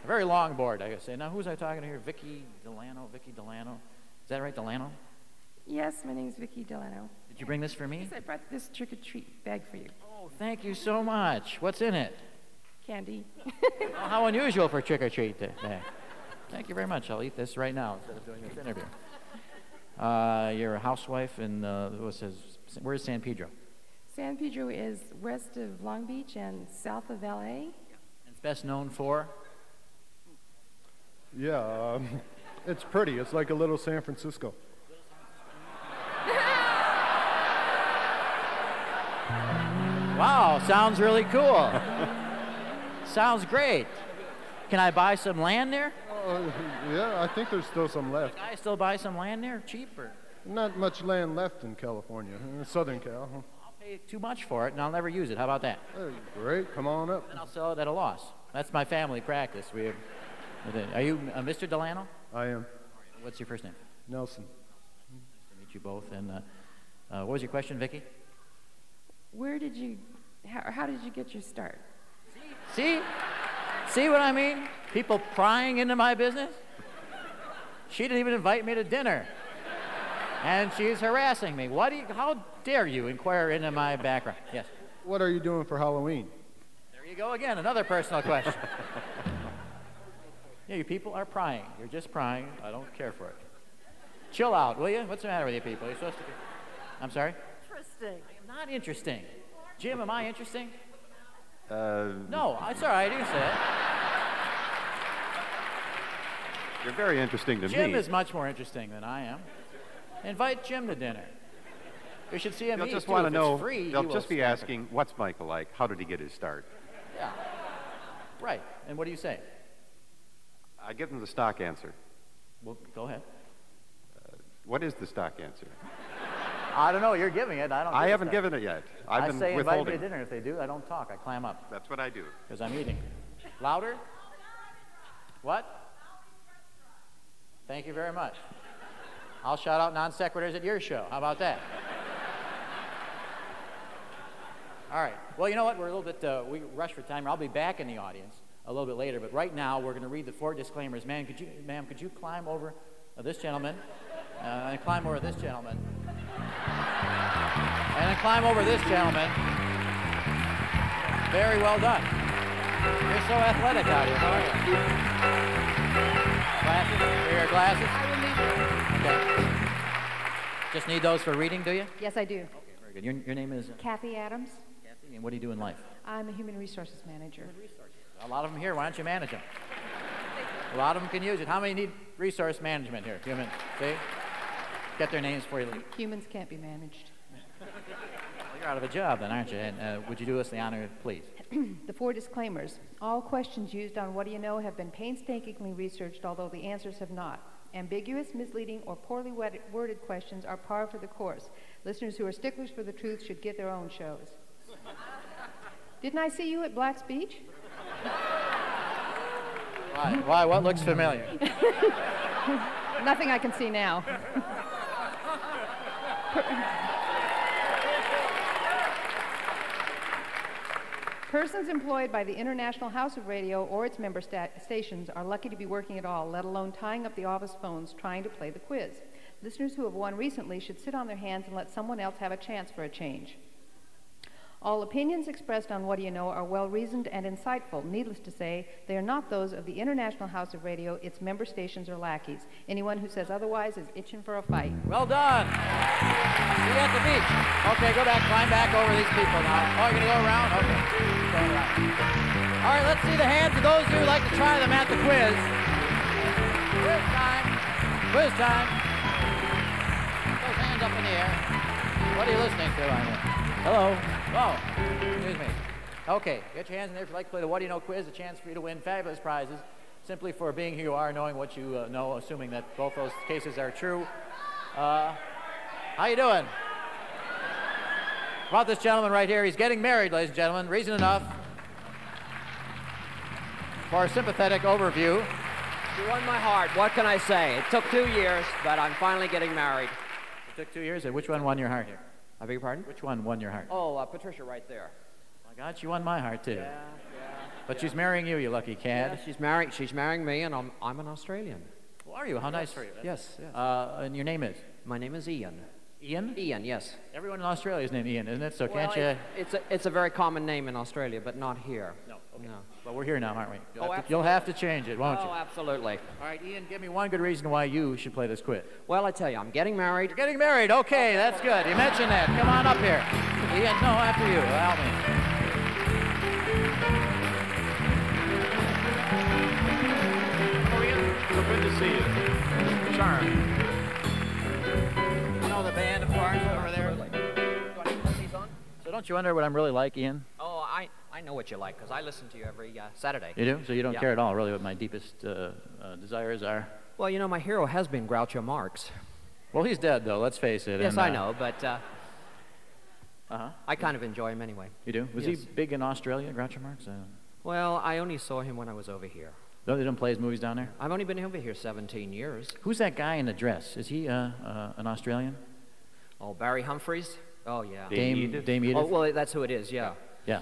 a very long board, I say. Now, who's I talking to here? Vicky Delano. Vicky Delano. Is that right, Delano? Yes, my name is Vicki Delano. Did you bring this for me? Yes, I brought this trick or treat bag for you. Oh, thank you so much. What's in it? Candy. Well, how unusual for trick or treat day. Thank you very much. I'll eat this right now instead of doing this interview. Uh, you're a housewife in uh, what says where's San Pedro? San Pedro is west of Long Beach and south of LA. And it's best known for Yeah, um, it's pretty. It's like a little San Francisco. wow, sounds really cool. sounds great. Can I buy some land there? Uh, yeah, I think there's still some left. Can I still buy some land there cheaper? Not much land left in California, Southern Cal. I'll pay too much for it and I'll never use it. How about that? Hey, great, come on up. And I'll sell it at a loss. That's my family practice. We have, are you uh, Mr. Delano? I am What's your first name? Nelson. Nice to meet you both. And uh, uh, what was your question, Vicki? Where did you, how, how did you get your start? See? See what I mean? People prying into my business? She didn't even invite me to dinner. And she's harassing me. What do you, how dare you inquire into my background? Yes. What are you doing for Halloween? There you go again, another personal question. yeah, you people are prying. You're just prying. I don't care for it. Chill out, will you? What's the matter with you people? You're supposed to be. I'm sorry? Interesting. I am not interesting. Jim, am I interesting? Uh, No, it's all right. You can say it. you're very interesting to Jim me. Jim is much more interesting than I am. Invite Jim to dinner. You should see him They'll eat, just too. want to know. It's free, he they'll just be stamp it. asking, "What's Michael like? How did he get his start?" Yeah. Right. And what do you say? I give them the stock answer. Well, go ahead. What is the stock answer? I don't know. You're giving it. I don't. I haven't given it yet. I've I been say invite me to dinner. If they do, I don't talk. I clam up That's what I do. because I'm eating. Louder. What? Thank you very much. I'll shout out non sequiturs at your show. How about that? All right. Well, you know what? We're a little bit, uh, we rush for time. I'll be back in the audience a little bit later, but right now we're going to read the four disclaimers. Man, could you, ma'am, could you climb over uh, this gentleman uh, and climb over this gentleman? And then climb over this gentleman. Very well done. You're so athletic out here. How are you? Glasses? Are your glasses? I will leave Okay. Just need those for reading, do you? Yes, I do. Okay, very good. Your, your name is uh, Kathy Adams. Kathy, and what do you do in life? I'm a human resources manager. A lot of them here. Why don't you manage them? A lot of them can use it. How many need resource management here? Human. See? Get their names before you leave. Humans can't be managed. Well, you're out of a job then, aren't you? And uh, would you do us the honor, please? The four disclaimers. All questions used on What Do You Know have been painstakingly researched, although the answers have not. Ambiguous, misleading, or poorly worded questions are par for the course. Listeners who are sticklers for the truth should get their own shows. Didn't I see you at Black's Beach? Why? Why? What looks familiar? Nothing I can see now. Persons employed by the International House of Radio or its member sta- stations are lucky to be working at all, let alone tying up the office phones trying to play the quiz. Listeners who have won recently should sit on their hands and let someone else have a chance for a change. All opinions expressed on What Do You Know are well reasoned and insightful. Needless to say, they are not those of the International House of Radio, its member stations, or lackeys. Anyone who says otherwise is itching for a fight. Well done. See you at the beach. Okay, go back, climb back over these people now. Oh, you're gonna go around? Okay. Go around. All right, let's see the hands of those who would like to try them at the quiz. Quiz time. Quiz time. Those hands up in the air. What are you listening to? Hello. Oh, excuse me. Okay, get your hands in there if you'd like to play the What Do You Know quiz, a chance for you to win fabulous prizes simply for being who you are, knowing what you uh, know, assuming that both those cases are true. Uh, how you doing? About this gentleman right here, he's getting married, ladies and gentlemen. Reason enough for a sympathetic overview. You won my heart. What can I say? It took two years, but I'm finally getting married. It took two years. And which one won your heart here? I beg your pardon? Which one won your heart? Oh, uh, Patricia, right there. my God, she won my heart too. Yeah, But she's marrying you, you lucky yeah. cad. She's marrying. She's marrying me, and I'm I'm an Australian. Who are you? How nice for you. Yes, yes. Uh, and your name is my name is Ian. Ian. Ian, yes. Everyone in Australia is named Ian, isn't it? So Well, can't you? it's a it's a very common name in Australia, but not here. No. Okay. No. But we're here now, aren't we? Oh, you'll, Oh, have, to, you'll have to change it, won't you? Oh, absolutely. All right, Ian, give me one good reason why you should play this quiz. Well, I tell you, I'm getting married. You're getting married. Okay, that's good. You mentioned that. Come on up here. Ian, no, after you. Allow me. Oh, so good to see you. Charm. You know the band of Florence over there? So don't you wonder what I'm really like, Ian? Oh, I I know what you like because I listen to you every uh, Saturday. You do? So you don't Yeah. care at all, really, what my deepest uh, uh, desires are? Well, you know, my hero has been Groucho Marx. Well, he's dead, though. Let's face it. Yes, and, I uh, know, but uh, Uh-huh. I kind of enjoy him anyway. You do? Was Yes. he big in Australia, Groucho Marx? Uh, Well, I only saw him when I was over here. no, they don't play his movies down there? I've only been over here 17 years. Who's that guy in the dress? Is he uh, uh, an Australian? Oh, Barry Humphries? Oh, yeah. Dame Edith? Dame Edith? Oh, well, that's who it is, yeah. yeah.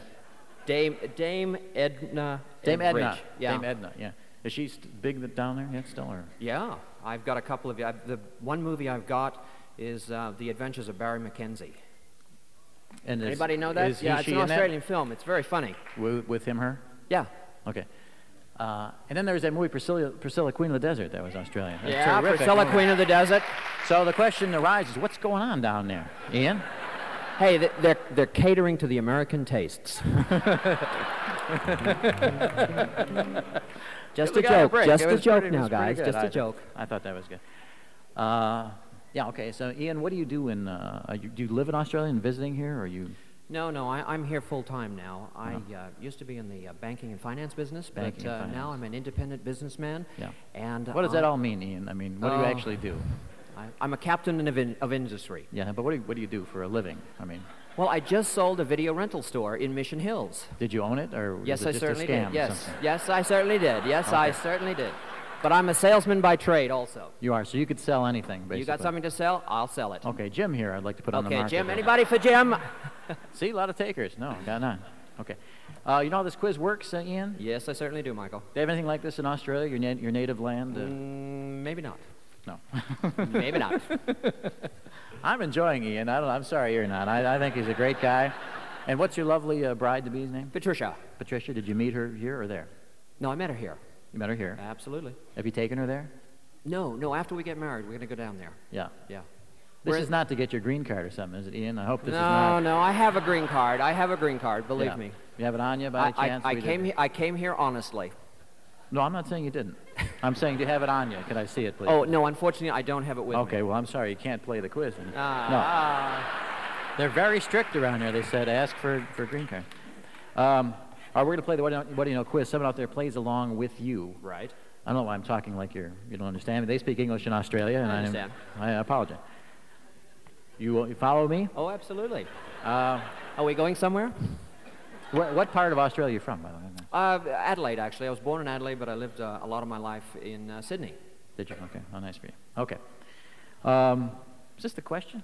Dame, Dame Edna. Dame Edna. Yeah. Dame Edna, yeah. Is she big down there yet still? Or? Yeah, I've got a couple of. I've, the one movie I've got is uh, The Adventures of Barry McKenzie. And is- Anybody know that? Is yeah, it's an? Australian film. It's very funny. With, with him, her? Yeah. Okay. Uh, and then there was that movie Priscilla, Priscilla Queen of the Desert that was Australian. That's yeah, terrific Priscilla. Queen of the Desert. So the question arises, what's going on down there, Ian? Hey, they're, they're catering to the American tastes. just We a joke. break. Just It a joke pretty- now, guys. good. Just I- a joke. I thought that was good. Uh, yeah, okay. So, Ian, what do you do in, uh, are you, do you live in Australia and visiting here, or you No, no, I, I'm here full time now. I uh, used to be in the uh, banking and finance business, Banking but and uh, now. I'm an independent businessman. Yeah. And What does that all mean, Ian? I mean, what do you Oh. actually do? I, I'm a captain of, in, of industry. Yeah, but what do you, what do you do for a living? I mean, Well, I just sold a video rental store in Mission Hills. did you own it, or Yes, was it I just certainly a scam did. Yes, yes, I certainly did. Yes, I certainly did. But I'm a salesman by trade also. You are, so you could sell anything, basically. You got something to sell? I'll sell it. Okay, Jim here. I'd like to put on the market. Okay. Jim. Anybody for Jim? See, a lot of takers. No, got none. Okay. Uh, you know how this quiz works, uh, Ian? Yes, I certainly do, Michael. Do they have anything like this in Australia, your, na- your native land? Uh, Mm, maybe not. No. Maybe not. I'm enjoying Ian. I don't, I'm sorry you're not. I, I think he's a great guy. And what's your lovely uh, bride-to-be's name? Patricia. Patricia. Did you meet her here or there? No, I met her here. You met her here. Absolutely. Have you taken her there? No, no. After we get married, we're gonna go down there. Yeah. Yeah. This is not to get your green card or something, is it, Ian? I hope this no, is not. no. No. I have a green card. I have a green card. Believe Yeah. me. You have it on you by I, chance? I, I came. He, I came here honestly. No, I'm not saying you didn't. I'm saying do you have it on you? Can I see it, please? Oh no, unfortunately, I don't have it with me. Okay, well, I'm sorry. You can't play the quiz. Ah, They're very strict around here. They said ask for, for a green card. Um, all right, we're going to play the what do, you know, what do you know quiz. Someone out there plays along with you. right. I don't know why I'm talking like you're, you don't understand me. They speak English in Australia, and I understand. I, apologize. You, you follow me? Oh, absolutely. Uh, Are we going somewhere? what, what part of Australia are you from, by the way? Uh, Adelaide, actually. I was born in Adelaide, but I lived uh, a lot of my life in uh, Sydney. Did you? Okay. Oh, nice for you. Okay. Um, is this the question?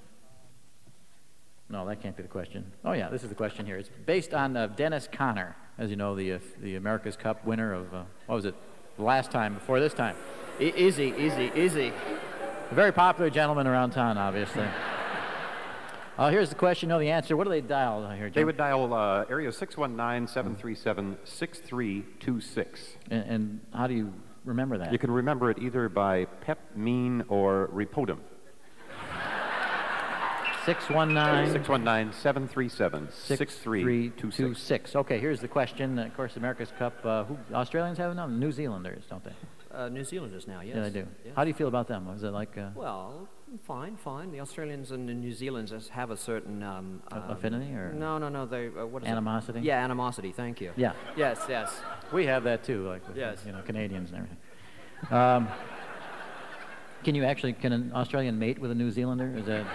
No, that can't be the question. Oh, yeah, this is the question here. It's based on uh, Dennis Conner, as you know, the, uh, the America's Cup winner of, uh, what was it, last time, before this time. E- easy, easy, easy. A very popular gentleman around town, obviously. Uh, here's the question. Know the answer. What do they dial here, Jim? They would dial uh, area 619-737-6326. And, and how do you remember that? You can remember it either by pep, mean, or repotum. 619 619-737-6326. Okay, here's the question. Of course, America's Cup. Uh, who Australians have them? New Zealanders, don't they? Uh, New Zealanders now, yes. Yeah, they do. Yes. How do you feel about them? Was it like uh, Well, fine, fine. The Australians and the New Zealanders have a certain um, um, affinity or- no, no, no. They uh, what is it? Animosity? Yeah, animosity. Thank you. Yeah. Yes, yes. we have that too, like with, Yes. you know Canadians and everything. Um, can you actually can an Australian mate with a New Zealander? Is that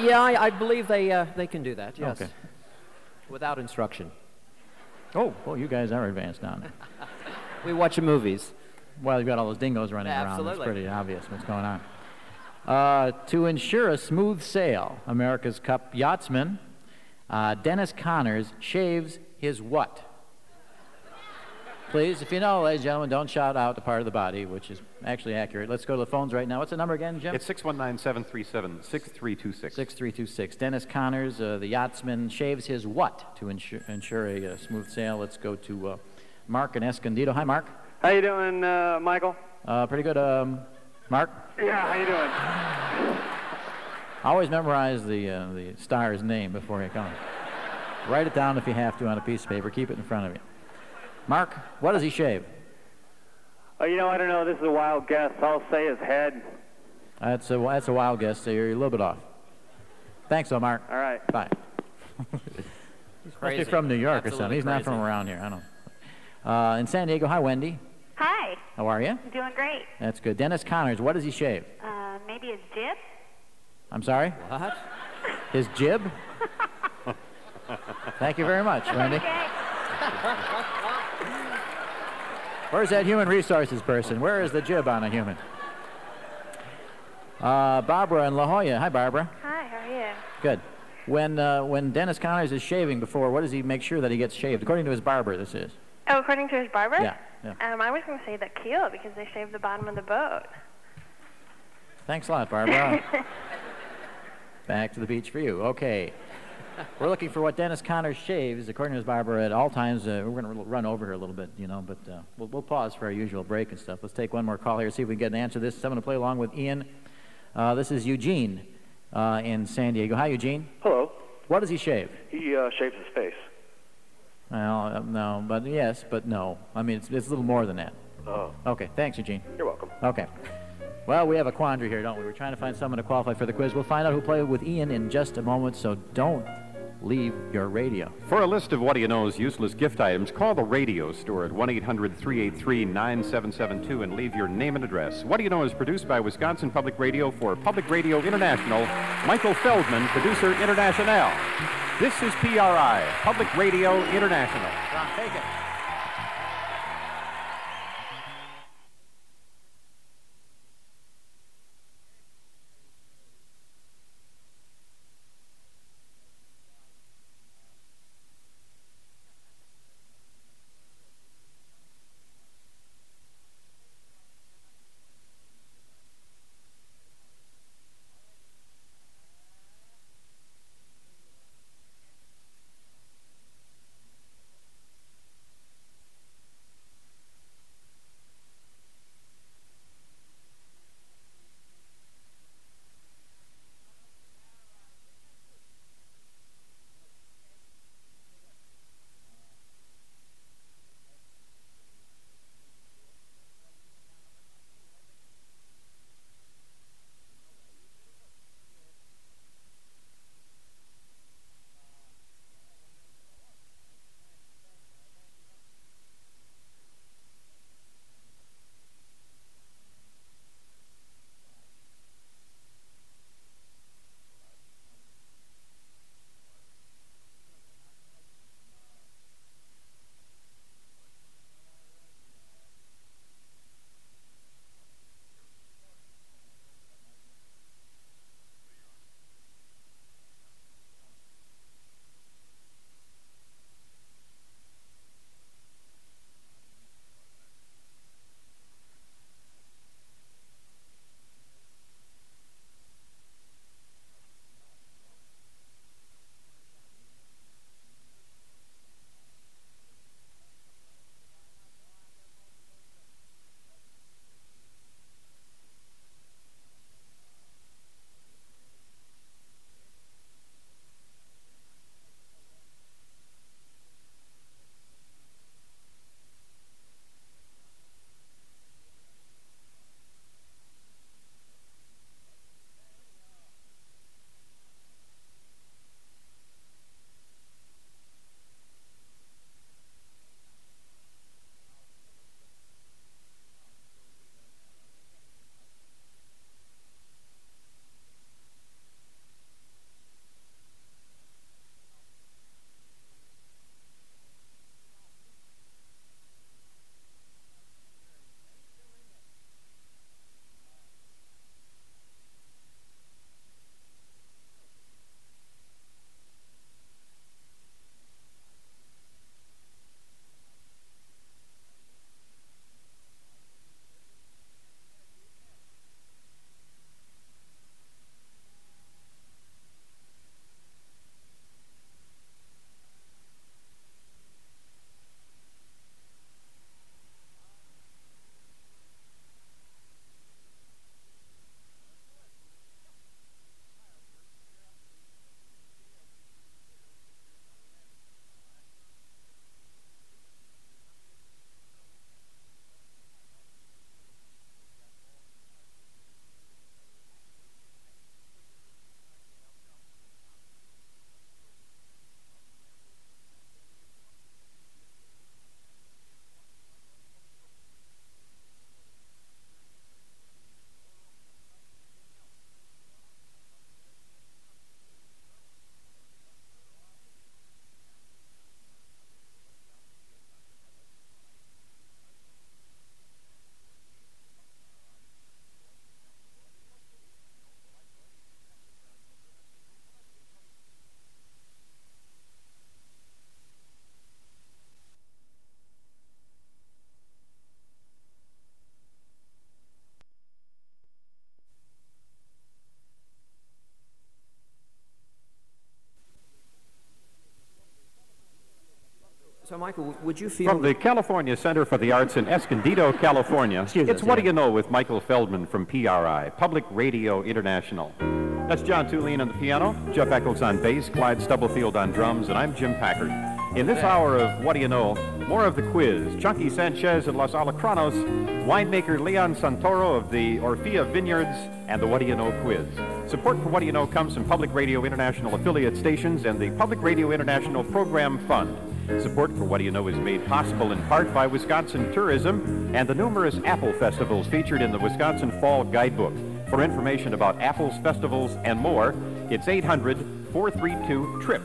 Yeah, I, I believe they uh, they can do that. Yes. Okay. Without instruction. oh, well, you guys are advanced now. We watch the movies. well, you've got all those dingoes running around. It's pretty obvious what's going on. Uh, to ensure a smooth sail, America's Cup yachtsman uh, Dennis Connors shaves his what? Please, if you know, ladies and gentlemen, don't shout out the part of the body, which is actually accurate. Let's go to the phones right now. What's the number again, Jim? It's 619-737-6326. 6326. Dennis Connors, uh, the yachtsman, shaves his what to ensure, ensure a uh, smooth sail? Let's go to uh, Mark and Escondido. Hi, Mark. How you doing, uh, Michael? Uh, pretty good, um, Mark. Yeah, how you doing? Always memorize the, uh, the star's name before you come. Write it down if you have to on a piece of paper. Keep it in front of you. Mark, what does he shave? Oh, you know, I don't know. This is a wild guess. I'll say his head. That's a, that's a wild guess, so you're a little bit off. Thanks, though, Mark. All right. Bye. He's be crazy. from New York or something. Absolutely He's not from around here. I don't know. Uh, in San Diego, hi, Wendy. Hi, How are you? I'm doing great. That's good. Dennis Connors, what does he shave? Uh, maybe his jib? I'm sorry? What? His jib? Thank you very much, Wendy. Okay. Where's that human resources person? Where is the jib on a human? Uh, Barbara in La Jolla. Hi, Barbara. Hi, how are you? Good. When, uh, when Dennis Connors is shaving before, what does he make sure that he gets shaved? According to his barber, this is. Oh, according to his barber? Yeah, yeah. Um, I was going to say the keel because they shaved the bottom of the boat. Thanks a lot, Barbara. Back to the beach for you. Okay. We're looking for what Dennis Connors shaves, according to his barber, at all times. Uh, we're going to run over here a little bit, you know, but uh, we'll, we'll pause for our usual break and stuff. Let's take one more call here, see if we can get an answer to this. I'm going to play along with Ian. Uh, this is Eugene uh, in San Diego. Hi, Eugene. Hello. What does he shave? He uh, shaves his face. Well, uh, no, but yes, but no. I mean, it's, it's a little more than that. Oh. Okay, thanks, Eugene. You're welcome. Okay. Well, we have a quandary here, don't we? We're trying to find someone to qualify for the quiz. We'll find out who played with Ian in just a moment, so don't leave your radio. For a list of What Do You Know's useless gift items, call the radio store at 1 800 383 9772 and leave your name and address. What Do You Know is produced by Wisconsin Public Radio for Public Radio International. Michael Feldman, producer international. This is PRI, Public Radio International. Ron, take it. So, Michael, would you feel From the California Center for the Arts in Escondido, California, Excuse it's us, What yeah. Do You Know with Michael Feldman from PRI, Public Radio International. That's John Thulin on the piano, Jeff Eckels on bass, Clyde Stubblefield on drums, and I'm Jim Packard. In this hour of What Do You Know, more of the quiz. Chunky Sanchez of Los Alacranes, winemaker Leon Santoro of the Orfila Vineyards, and the What Do You Know quiz. Support for What Do You Know comes from Public Radio International affiliate stations and the Public Radio International Program Fund. Support for What Do You Know is made possible in part by Wisconsin Tourism and the numerous Apple festivals featured in the Wisconsin Fall Guidebook. For information about Apple's festivals and more, it's 800 432 TRIP.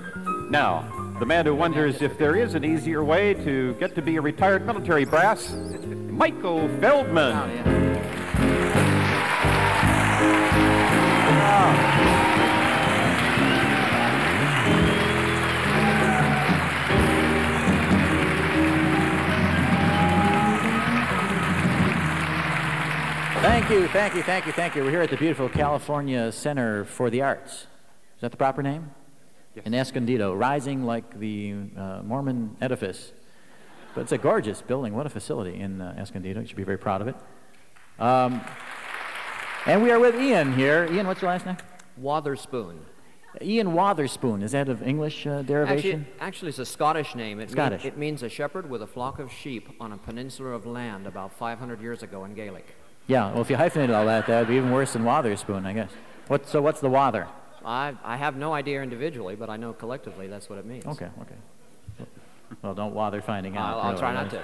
Now, the man who wonders if there is an easier way to get to be a retired military brass, Michael Feldman. Oh, Thank you, thank you, thank you, thank you. We're here at the beautiful California Center for the Arts. Is that the proper name? Yes. In Escondido, rising like the uh, Mormon edifice. But it's a gorgeous building. What a facility in uh, Escondido. You should be very proud of it. Um, and we are with Ian here. Ian, what's your last name? Watherspoon. Ian Watherspoon. Is that of English uh, derivation? Actually, actually, it's a Scottish name. It, mean- Scottish. it means a shepherd with a flock of sheep on a peninsula of land about 500 years ago in Gaelic. Yeah, well, if you hyphenated all that, that would be even worse than Watherspoon, I guess. What, so what's the Wather? I, I have no idea individually, but I know collectively that's what it means. Okay, okay. Well, don't bother finding out. I'll, I'll really, try not to.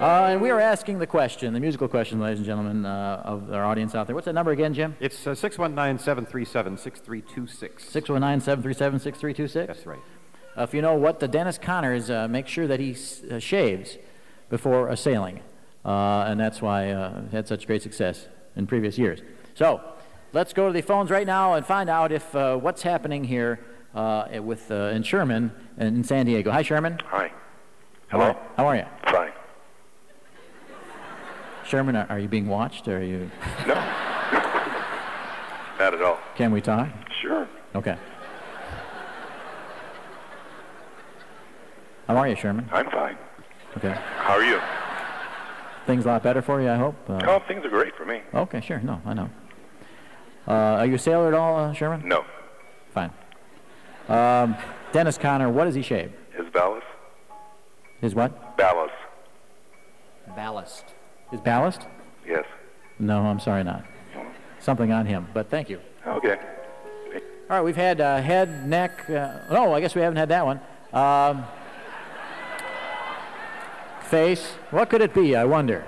Uh, and we are asking the question, the musical question, ladies and gentlemen, uh, of our audience out there. What's that number again, Jim? It's uh, 619 737 6326. 619 737 6326? That's right. Uh, if you know what the Dennis Conners, uh, make sure that he uh, shaves before a sailing. Uh, and that's why uh, had such great success in previous years. So let's go to the phones right now and find out if uh, what's happening here uh, with uh, in Sherman in San Diego. Hi, Sherman. Hi. Hello. how are you? Fine. Sherman, are, are you being watched? Or are you? No. Not at all. Can we talk? Sure. Okay. How are you, Sherman? I'm fine. Okay. How are you? Things a lot better for you, I hope. Uh, Oh, things are great for me. Okay, sure. No, I know. Uh, are you a sailor at all, uh, Sherman? No. Fine. Um, Dennis Conner, what does he shave? His ballast? His what? Ballast. Ballast. His ballast? Yes. No, I'm sorry, not. Something on him, but thank you. Okay. All right, we've had uh, head, neck. Uh, no, I guess we haven't had that one. Um, face. What could it be? I wonder.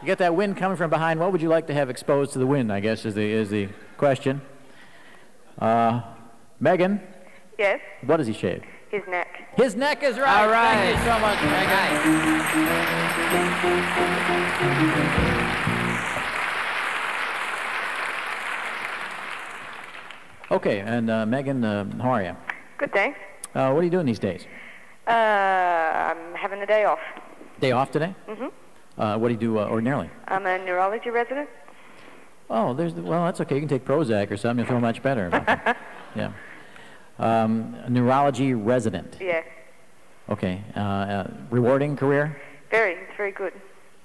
You get that wind coming from behind. What would you like to have exposed to the wind? I guess is the is the question. Uh, Megan, Yes, what does he shave? his neck. His neck is right. All right. Thank you so much, Megan. Okay, and uh, Megan, uh, how are you? Good, thanks. Uh, what are you doing these days? Uh, I'm having a day off. Day off today? hmm Uh, what do you do uh, ordinarily? I'm a neurology resident. Oh, there's the, well, that's okay. You can take Prozac or something. You'll feel much better. yeah. Um, neurology resident. Yeah, Okay. Uh, uh, rewarding career? very. It's very good.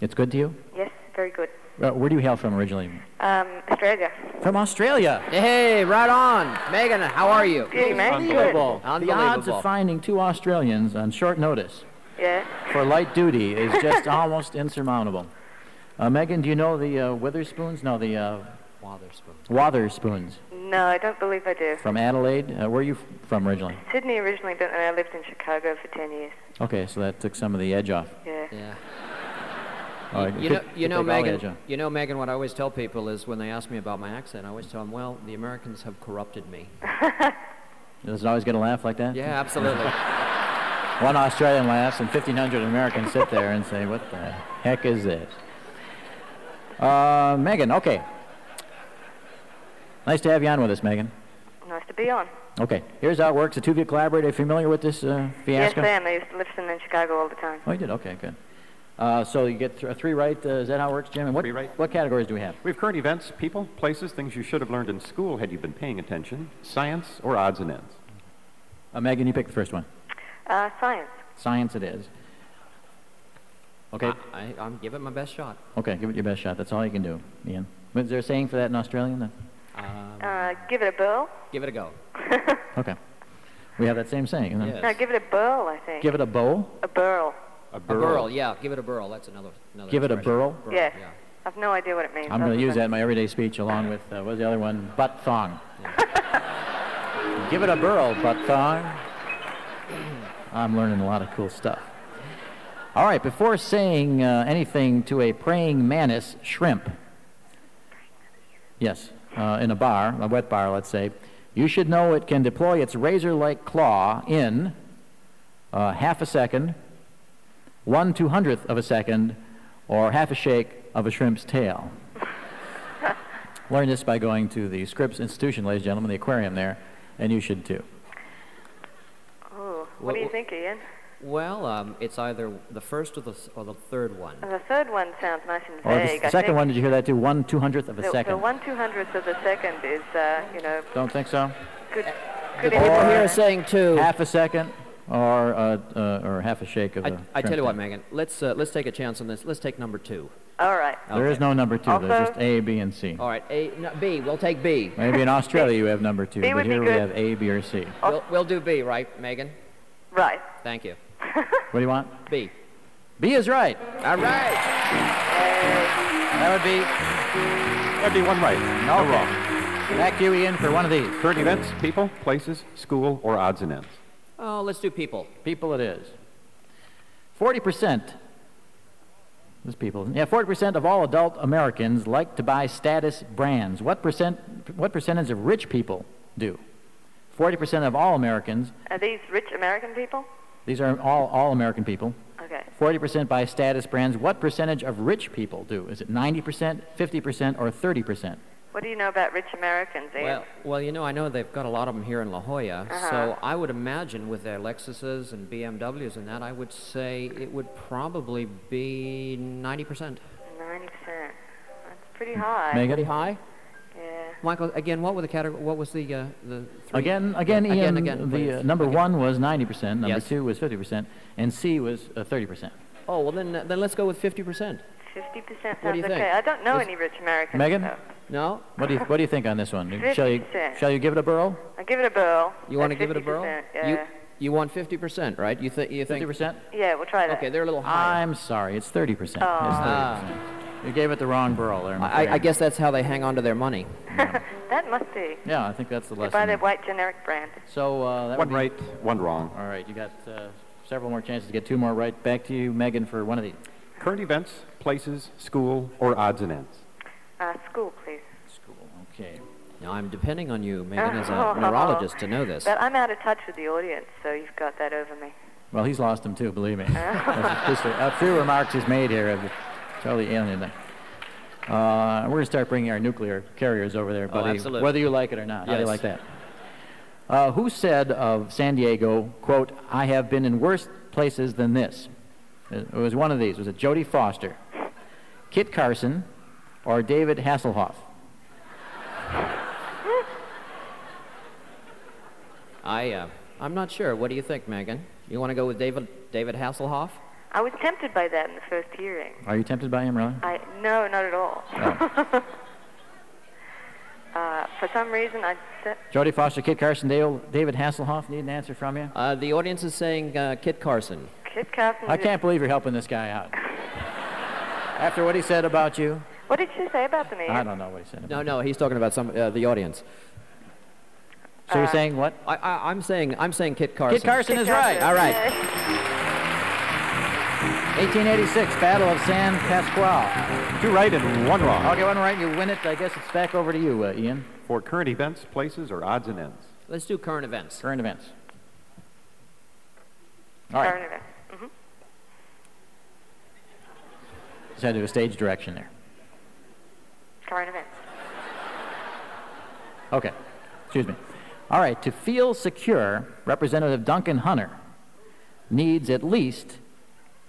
It's good to you? Yes, very good. Uh, where do you hail from originally? Um, Australia. From Australia. Hey, right on. Megan, how are you? Good, mate. Unbelievable. The odds Unbelievable. of finding two Australians on short notice Yeah. for light duty is just almost insurmountable. Uh, Megan, do you know the uh, Witherspoons? No, the uh, Watherspoon. Watherspoons No, I don't believe I do. from Adelaide. Uh, where are you f- from originally? Sydney originally, but I lived in Chicago for 10 years. Okay, so that took some of the edge off. Yeah. Yeah. Oh, You know, you know, take all the edge Megan. You know, Megan. What I always tell people is when they ask me about my accent, I always tell them, "Well, the Americans have corrupted me." Does it always get a laugh like that? Yeah, absolutely. One Australian laughs and 1,500 Americans sit there and say, what the heck is this? Uh, Megan, okay. Nice to have you on with us, Megan. Nice to be on. Okay, here's how it works. The two of you collaborate. Are you familiar with this uh, Yes, fiasco? I am. I used to listen in Chicago all the time. Oh, you did? Okay, good. Uh, so you get th- three right. Uh, is that how it works, Jim? And what, Three right. what categories do we have? We have current events, people, places, things you should have learned in school had you been paying attention, science, or odds and ends. Uh, Megan, you pick the first one. Uh, science. Science it is. Okay. I, I'm giving my best shot. Okay, give it your best shot. That's all you can do, Ian. Is there a saying for that in Australian? That- Uh, give it a burl. Give it a go. Okay. We have that same saying. isn't? Yes. No, give it a burl, I think. Give it a bowl. a burl. A A burl. burl, yeah. Give it a burl. That's another. another Give it a burl? Burl, Yes. yeah. I've no idea what it means. I'm going to use than- that in my everyday speech along with, uh, what was the other one? Butt thong. Give it a burl, butt thong. I'm learning a lot of cool stuff. All right, before saying uh, anything to a praying mantis shrimp, yes, uh, in a bar, a wet bar, let's say, you should know it can deploy its razor like claw in uh, half a second, one two hundredth of a second, or half a shake of a shrimp's tail. Learn this by going to the Scripps Institution, ladies and gentlemen, the aquarium there, and you should too. Oh, what What- do you what- think, Ian? Well, um, it's either the first or the or the third one. The third one sounds nice and Or the vague. s- I second one, did you hear that too? One two hundredth of a the, second. the one two hundredth of the second is, uh, you know, Don't think so? good. The good people here are saying two. Half a second, or uh, uh, or half a shake of I, a. I shrimp tell you what. Megan. Let's uh, let's take a chance on this. Let's take number two. All right. There is Okay. no number two. There's just A, B, and C. All right. A no, B. We'll take B. Maybe in Australia you have number two, B but would be here we good. have A, B, or C. We'll, we'll do B, right, Megan? Right. Thank you. What do you want? B. B is right. All right. That would be That'd be one right. No Okay. wrong. back to you, Ian, for one of these. Current events, people, places, school, or odds and ends. Oh, let's do people. People it is. 40%. This people. Yeah, 40% of all adult Americans like to buy status brands. What percent what percentage of rich people do? 40% of all Americans, Are these rich American people? these are all all American people. Okay. 40% buy status brands. What percentage of rich people do? Is it 90%, 50%, or 30%? What do you know about rich Americans, Ian? Well, well, you know, I know they've got a lot of them here in La Jolla, Uh-huh. so I would imagine with their Lexuses and BMWs and that, I would say it would probably be 90%. Ninety percent. That's pretty high. Megan? Pretty high. Yeah. Michael, again, what were the category? What was the uh, the three? Again, again, Yeah, Ian, again, again, the uh, number Again. one was 90%, number Yes. two was 50%, and C was uh, 30%. Oh well, then uh, then let's go with 50%. Fifty percent What do sounds you okay. think? I don't know Is- any rich Americans. Megan? so No. What do you What do you think on this one? Shall you Shall you give it a burl? I'll give it a burl. You want to give it a burl? Yeah. You you want 50%, right? You think you think? 50%? yeah, we'll try that. Okay, they're a little higher. I'm sorry, it's 30%. It's 30%. Ah. You gave it the wrong burl there. I'm I, I guess that's how they hang on to their money. that must be. Yeah, I think that's the They lesson. buy there. the white generic brand. So uh, that One be, right, one wrong. All right, you got uh, several more chances to get two more right. Back to you, Megan, for one of these. Current events, places, school, or odds and ends. Uh, school, please. School. Okay. Now I'm depending on you, Megan, as Oh. a neurologist, to know this. But I'm out of touch with the audience, so you've got that over me. Well, he's lost them too, believe me. Just a, a few remarks he's made here have totally alienated them. Uh, we're going to start bringing our nuclear carriers over there, buddy, absolutely. whether you like it or not. How do you Yes. like that? Uh, who said of San Diego, quote, I have been in worse places than this? It was one of these. Was it Jodie Foster, Kit Carson, or David Hasselhoff? I uh, I'm not sure. What do you think, Megan? You want to go with David David Hasselhoff? I was tempted by that in the first hearing. Are you tempted by him, really? I no, not at all. Oh. uh, for some reason, I th- Jodie Foster, Kit Carson, Dale, David Hasselhoff. Need an answer from you? Uh, the audience is saying uh, Kit Carson. Kit Carson. I can't believe you're helping this guy out. After what he said about you, What did she say about the me? I don't know what he said. About No, no, he's talking about some uh, the audience. So you're saying what? I, I I'm saying I'm saying Kit Carson. Kit Carson is right. All right. 1886, Battle of San Pasqual. Two right and one wrong. Okay, one right, you win it. I guess it's back over to you, uh, Ian. For current events, places, or odds and ends. Let's do current events. Current events. All right. Current event. hmm Just had to do a stage direction there. Current events. Okay. Excuse me. All right. To feel secure, Representative Duncan Hunter needs at least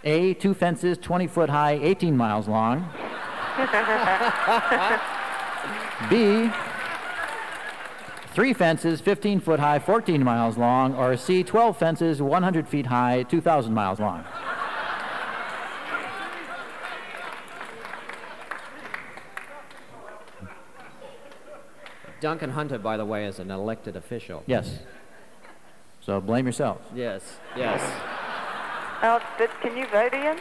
A, two fences 20 foot high, 18 miles long. B, three fences 15 foot high, 14 miles long. Or C, 12 fences 100 feet high, 2,000 miles long. Duncan Hunter, by the way, is an elected official. Yes. So blame yourself. Yes, yes. Al, can you vote in?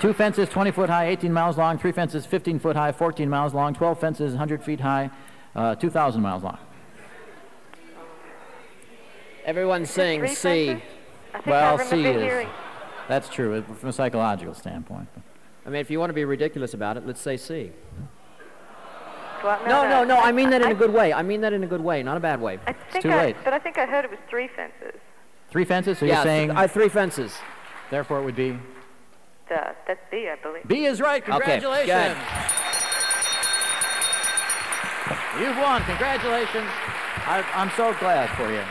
Two fences 20 foot high, 18 miles long. Three fences 15 foot high, 14 miles long. 12 fences 100 feet high, uh, 2,000 miles long. Everyone's saying C. well, C is. That's true from a psychological standpoint. I mean, if you want to be ridiculous about it, let's say C. What? No, no, no. no I, mean that in I, a good way. I mean that in a good way, not a bad way. I think it's too I, late. But I think I heard it was three fences. Three fences? So yeah, you're saying? Uh, three fences. Therefore, it would be? Duh, that's B, I believe. B is right. Congratulations. Okay, You've won. Congratulations. I, am so glad for you.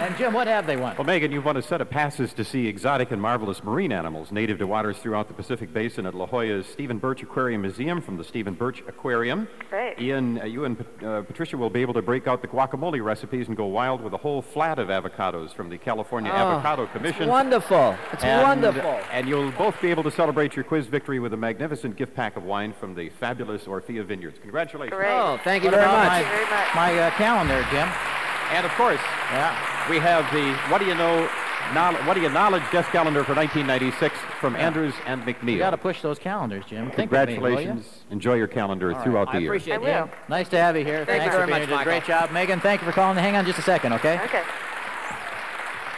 And Jim, what have they won? Well, Megan, you've won a set of passes to see exotic and marvelous marine animals native to waters throughout the Pacific Basin at La Jolla's Stephen Birch Aquarium Museum from the Stephen Birch Aquarium. Great. Ian, uh, you and uh, Patricia will be able to break out the guacamole recipes and go wild with a whole flat of avocados from the California oh, Avocado Commission. It's wonderful. It's and, wonderful. Uh, and you'll both be able to celebrate your quiz victory with a magnificent gift pack of wine from the fabulous Orfila Vineyards. Congratulations. Great. Oh, thank you very much. Thank you very much. My, my uh, calendar, Jim. And of course, yeah. we have the What Do You Know what do you knowledge guest calendar for 1996 from yeah. Andrews and McMeel? You got to push those calendars, Jim. Think Congratulations. Me, you? Enjoy your calendar throughout the year. I will. Nice to have you here. Thank Thanks you very much, Michael. Great job, Megan. Thank you for calling. Hang on just a second, okay? Okay.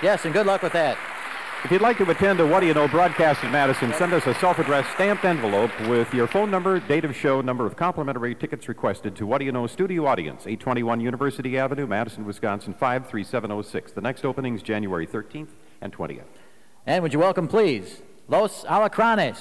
Yes, and good luck with that. If you'd like to attend a What Do You Know broadcast in Madison, send us a self-addressed stamped envelope with your phone number, date of show, number of complimentary tickets requested to What Do You Know Studio Audience, 821 University Avenue, Madison, Wisconsin, 53706. The next opening is January 13th and 20th. And would you welcome, please, Los Alacranes.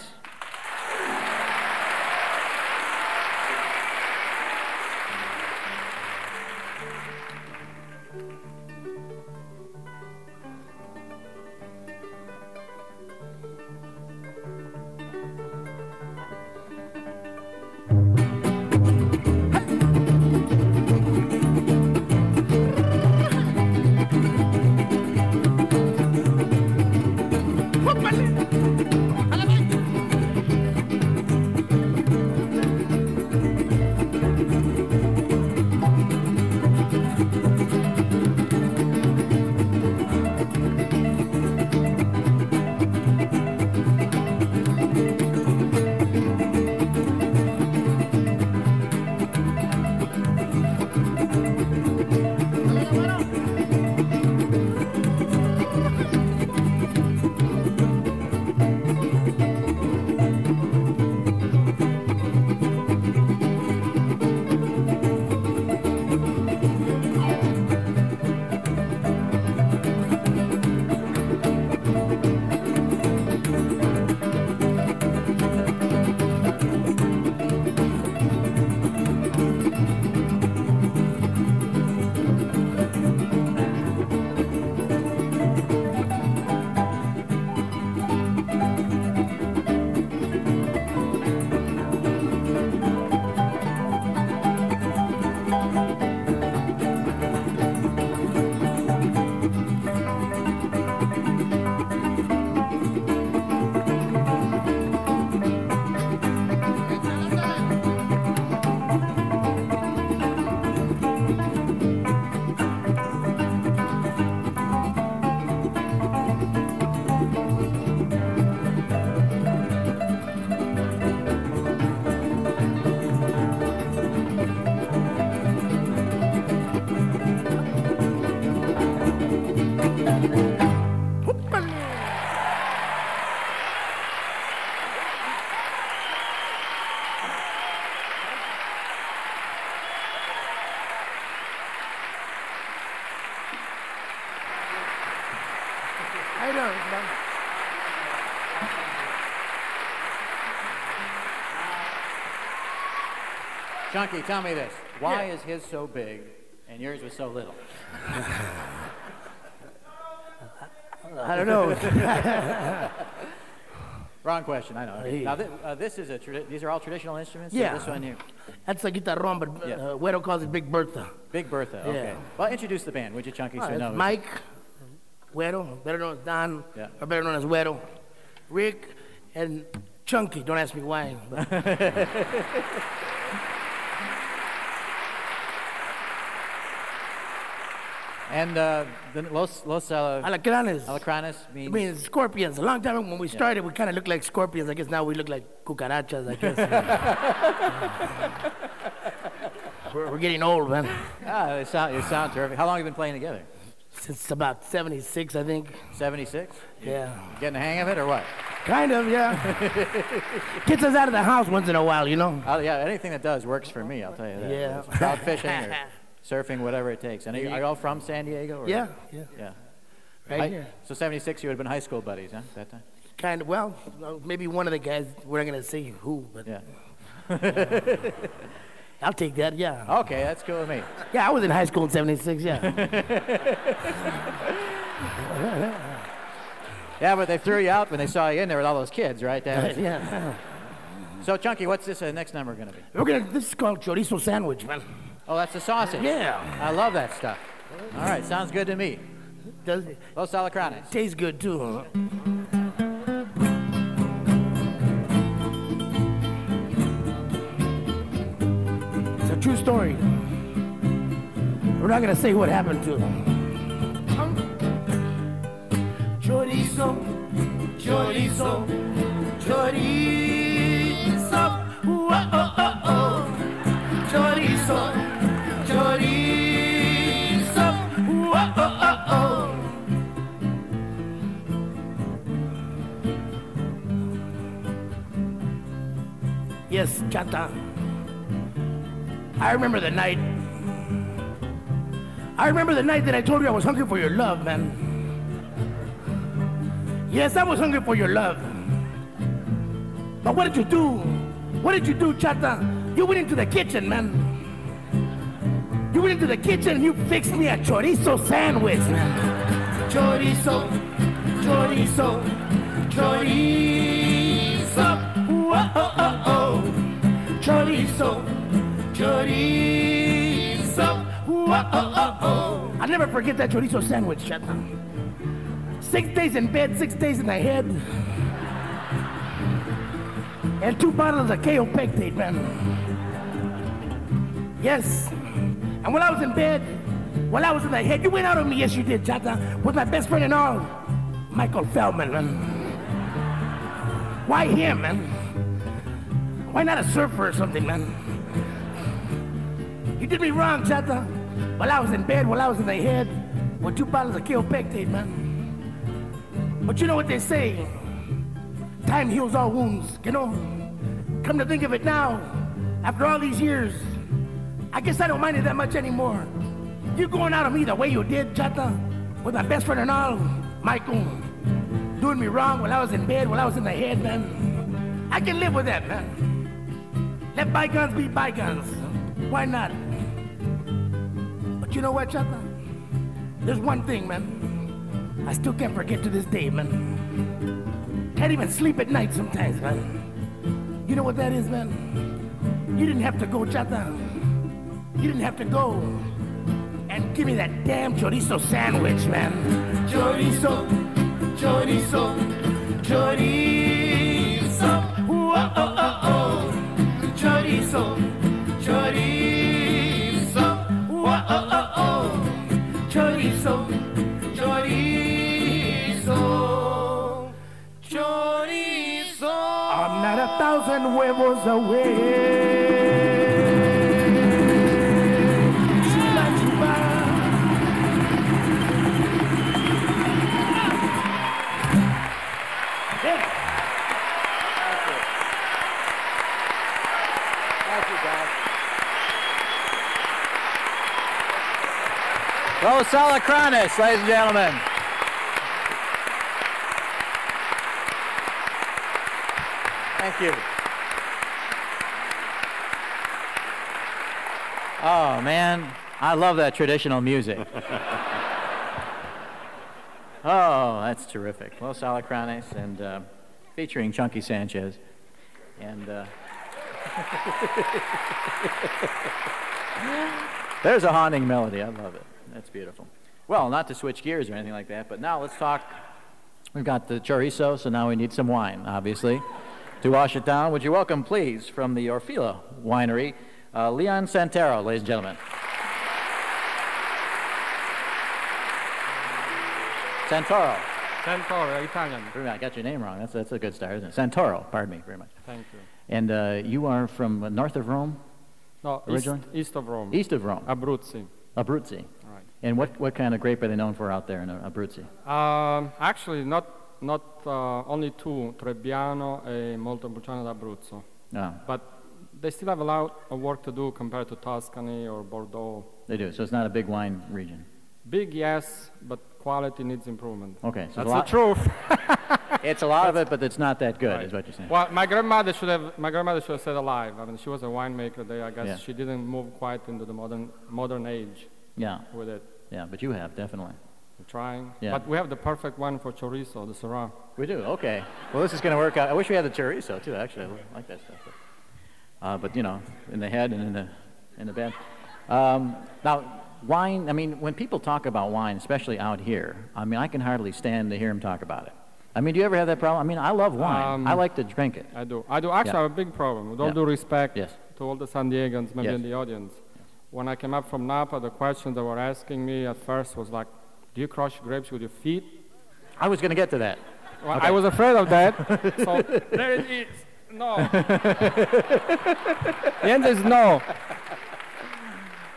Chunky, tell me this. Why yeah. is his so big and yours was so little? I don't know. Wrong question, I know. Hey. Now, th- uh, this is a tradi- these are all traditional instruments? Yeah. This one here? That's a guitar, guitarrón, but uh, yeah. uh, calls it Big Bertha. Big Bertha, yeah. okay. Well, introduce the band, would you, Chunky? Right, so uh, no, Mike, Güero, better known as Don, yeah. or better known as Güero, Rick, and Chunky. Don't ask me why. And uh, the Los, Los uh, Alacranes. Alacranes I means. mean, scorpions. A long time ago when we Yeah. started, we kind of looked like scorpions. I guess now we look like cucarachas, I guess. we're, we're getting old, man. ah, you sound, you sound terrific. How long have you been playing together? Since about 76, I think. 76? Yeah. Getting the hang of it or what? Kind of, yeah. Gets us out of the house once in a while, you know? Oh, yeah, anything that does works for me, I'll tell you that. Yeah. Trout fishing or surfing, whatever it takes. And are you, are all from San Diego? Or? Yeah, yeah. Yeah. Right Hi- here. So 76, you would have been high school buddies, huh, that time? Kind of, well, uh, maybe one of the guys, we're not going to say who, but. Yeah. I'll take that, yeah. Okay, that's cool with me. Yeah, I was in high school in 76, yeah. Yeah, but they threw you out when they saw you in there with all those kids, right? That yeah. So, Chunky, what's this uh, next number going to be? We're gonna, this is called chorizo sandwich, man. Oh, that's the sausage. Yeah. I love that stuff. All right, sounds good to me. Does it? Los Alacranes. Tastes good, too. Huh? It's a true story. We're not gonna say what happened to him. Chorizo, chorizo, chorizo. Whoa, oh, oh, oh. Chorizo, chorizo. Whoa, oh, oh, oh. Yes, Chata. I remember the night. I remember the night that I told you I was hungry for your love, man. Yes, I was hungry for your love. But what did you do? What did you do, Chata? You went into the kitchen, man. You went into the kitchen and you fixed me a chorizo sandwich. Chorizo, chorizo, chorizo. Whoa, oh, oh, oh. Chorizo, chorizo. Whoa, oh, oh, oh. I'll never forget that chorizo sandwich, Chata. Six days in bed, six days in the head. And two bottles of Kaopectate, man. Yes. And when I was in bed, while I was in the head, you went out on me. Yes, you did, Chata. With my best friend and all, Michael Feldman, man. Why him, man? Why not a surfer or something, man? You did me wrong, Chata. While I was in bed, while I was in the head, with two bottles of Kaopectate, man. But you know what they say? Time heals all wounds, you know? Come to think of it now, after all these years, I guess I don't mind it that much anymore. You going out on me the way you did, Chata, with my best friend and all, Michael, doing me wrong while I was in bed, while I was in the head, man. I can live with that, man. Let bygones be bygones. Why not? But you know what, Chata? There's one thing, man. I still can't forget to this day, man. Can't even sleep at night sometimes, man. You know what that is, man? You didn't have to go, Chata. You didn't have to go and give me that damn chorizo sandwich, man. Chorizo, chorizo, chorizo. Whoa, oh, oh, oh. Chorizo, chorizo. Whoa, oh, oh, oh. Chorizo, chorizo. Chorizo. I'm not a thousand huevos away. Los Alacranes, ladies and gentlemen. Thank you. Oh, man. I love that traditional music. oh, that's terrific. Los Alacranes and uh, featuring Chunky Sanchez. And uh, there's a haunting melody. I love it. That's beautiful. Well, not to switch gears or anything like that, but now let's talk. We've got the chorizo, so now we need some wine, obviously. To wash it down, would you welcome, please, from the Orfila Winery, uh, Leon Santero, ladies and gentlemen. Santoro. Santoro, Italian. I got your name wrong. That's, that's a good start, isn't it? Santoro, pardon me very much. Thank you. And uh, you are from north of Rome? No, east, Originally? east of Rome. East of Rome. Abruzzi. Abruzzi. And what, what kind of grape are they known for out there in Abruzzi? Um, actually, not not uh, only two, Trebbiano and Montepulciano d'Abruzzo. Ah. But they still have a lot of work to do compared to Tuscany or Bordeaux. They do. So it's not a big wine region. Big, yes, but quality needs improvement. Okay, so That's the truth. It's a lot of it, but it's not that good, Right. is what you're saying. Well, my grandmother should have. My grandmother should have stayed alive. I mean, she was a winemaker. There, I guess Yeah. she didn't move quite into the modern modern age. Yeah. With it, Yeah, but you have, definitely. we're trying. Yeah. But we have the perfect one for chorizo, the Syrah. We do. Okay. Well, this is going to work out. I wish we had the chorizo too. Actually, I like that stuff. But, uh, but you know, in the head and in the in the bed. Um, now, wine. I mean, when people talk about wine, especially out here, I mean, I can hardly stand to hear them talk about it. I mean, do you ever have that problem? I mean, I love wine. Um, I like to drink it. I do. I do. Actually, Yeah. I have a big problem. With all Yeah. due respect Yes. to all the San Diegans, maybe Yes. in the audience, when I came up from Napa, the question they were asking me at first was like, "Do you crush grapes with your feet?" I was going to get to that. Well, Okay. I was afraid of that. so there it is. No. the answer is no.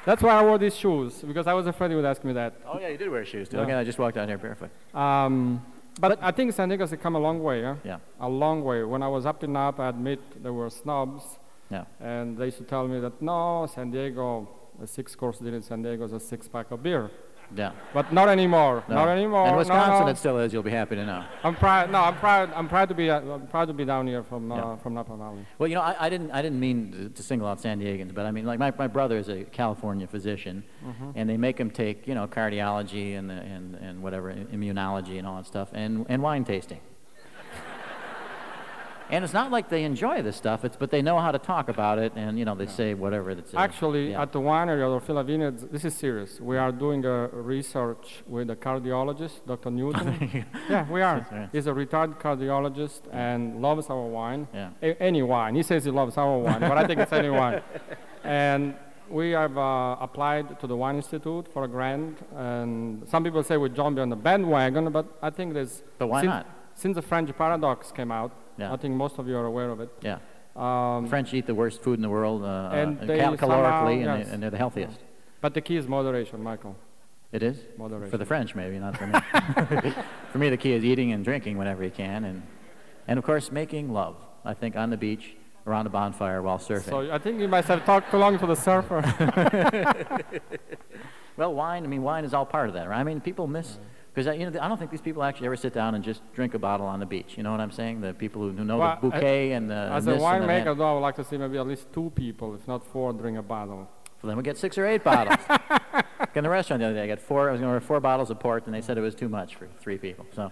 That's why I wore these shoes because I was afraid you would ask me that. Oh yeah, you did wear shoes too. Yeah. Okay, I just walked out here barefoot. Um, but, I think San Diego's come a long way. Huh? Yeah. A long way. When I was up in Napa, I admit there were snobs. Yeah. And they used to tell me that no, San Diego, a six-course dinner in San Diego is a six-pack of beer. Yeah. But not anymore. No. Not anymore. In Wisconsin, no. it still is. You'll be happy to know. I'm proud. No, I'm proud. I'm proud to be. Uh, I'm proud to be down here from uh, Yeah. from Napa Valley. Well, you know, I, I didn't I didn't mean to, to single out San Diegans, but I mean, like my, my brother is a California physician, Mhm. and they make him take you know cardiology and the, and and whatever immunology and all that stuff, and and wine tasting. And it's not like they enjoy this stuff, it's but they know how to talk about it, and you know they say whatever that's. uh, Actually, yeah. at the winery Orfila Vineyards, this is serious. We are doing a research with a cardiologist, Dr. Newton. yeah, we are. Right. He's a retired cardiologist and loves our wine. Yeah. A- any wine. He says he loves our wine, but I think it's any wine. And we have uh, applied to the Wine Institute for a grant. And some people say we jumped on the bandwagon, but I think there's. But why since, not? Since the French paradox came out, Yeah. I think most of you are aware of it. Yeah. Um, French eat the worst food in the world, uh, and uh, they cal- somehow- calorically, and, yes. they, and they're the healthiest. But the key is moderation, Michael. It is Moderation. for the French, maybe not for me. for me, the key is eating and drinking whenever you can, and and of course making love. I think on the beach, around a bonfire while surfing. So I think you must have talked too long to the surfer. well, wine. I mean, wine is all part of that, right? I mean, people miss because you know I don't think these people actually ever sit down and just drink a bottle on the beach. You know what I'm saying? The people who, who know Well, the bouquet I- and the As a this and the that. winemaker, though, I would like to see maybe at least two people, if not four, drink a bottle. So then we get six or eight bottles. in the restaurant the other day, I got four. I was going to order four bottles of port, and they said it was too much for three people. So,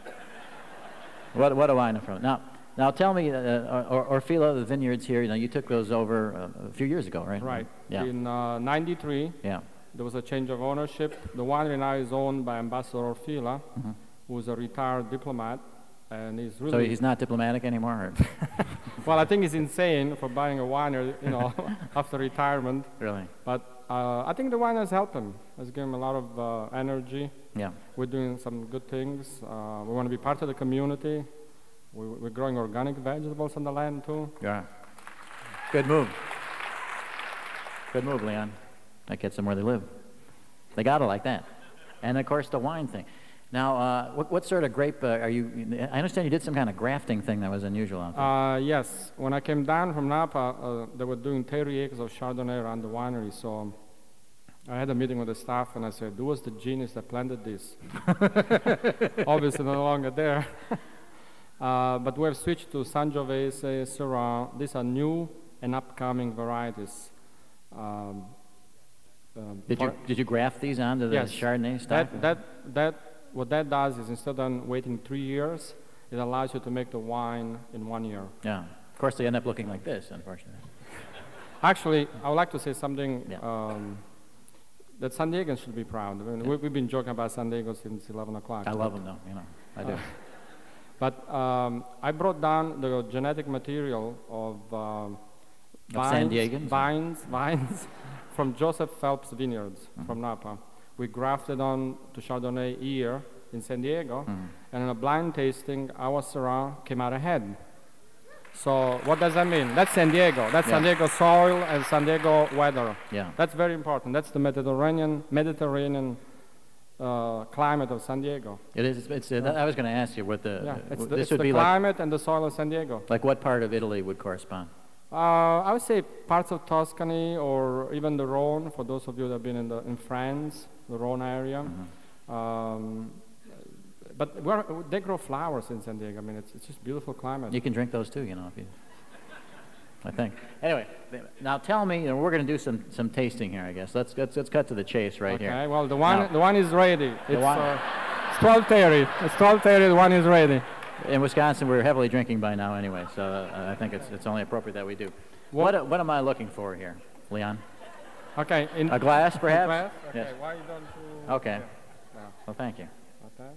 what what do I know from it? Now, now tell me, uh, or, Orfila, the vineyards here. You know, you took those over uh, a few years ago, right? Right. Yeah. In uh, 93, Yeah. There was a change of ownership. The winery now is owned by Ambassador Orfila, Mhm. who's a retired diplomat. And he's really. So he's not diplomatic anymore. Well, I think he's insane for buying a winery, you know, after retirement. Really? But uh, I think the wine has helped him. Has given him a lot of uh, energy. Yeah. We're doing some good things. Uh, we want to be part of the community. We, we're growing organic vegetables on the land too. Yeah. Good move. Good move, Leon. That gets them where they live. They got it like that. And of course, the wine thing. Now, uh, what, what sort of grape uh, are you? I understand you did some kind of grafting thing that was unusual out there. Uh, yes, when I came down from Napa, uh, they were doing 30 acres of Chardonnay around the winery. So um, I had a meeting with the staff and I said, Who was the genius that planted this? Obviously, no longer there. uh, but we have switched to Sangiovese, Syrah. These are new and upcoming varieties. Um, um, did you did you graft these onto the yes. Chardonnay stock? That, that, that, what that does is instead of waiting three years, it allows you to make the wine in one year. Yeah. Of course, they end up looking like this, unfortunately. Actually, I would like to say something um, that San Diegans should be proud. I mean, we, we've been joking about San Diego since 11 o'clock. I love them, though. You know, I do. Uh, but um, I brought down the genetic material of um, Of San vines, Diegans? vines, vines from Joseph Phelps Vineyards Mm-hmm. from Napa. We grafted on to Chardonnay here, in San Diego, Mm-hmm. and in a blind tasting, our Syrah came out ahead. So what does that mean? That's San Diego. That's San Diego soil and San Diego weather. Yeah. That's very important. That's the Mediterranean Mediterranean uh, climate of San Diego. It is. It's. Uh, I was going to ask you what the. Yeah, it's the, it's would the be like. climate and the soil of San Diego. Like what part of Italy would correspond? Uh, I would say parts of Tuscany or even the Rhone, for those of you that have been in, the, in France, the Rhone area. Mm-hmm. Um, but we're, they grow flowers in San Diego. I mean, it's, it's just beautiful climate. You can drink those too, you know. If you, I think. Anyway, now tell me. You know, we're going to do some some tasting here, I guess. Let's let's, let's cut to the chase right okay, here. well, the one, Now, the one is ready. It's, one- uh, it's 12.30. It's 12.30, the one is ready. In Wisconsin, we're heavily drinking by now anyway, so uh, I think it's it's only appropriate that we do. What what, what am I looking for here, Leon? Okay. In A glass, perhaps? glass? Okay, Yes. why don't you... Okay. Yeah. Well, thank you. Okay.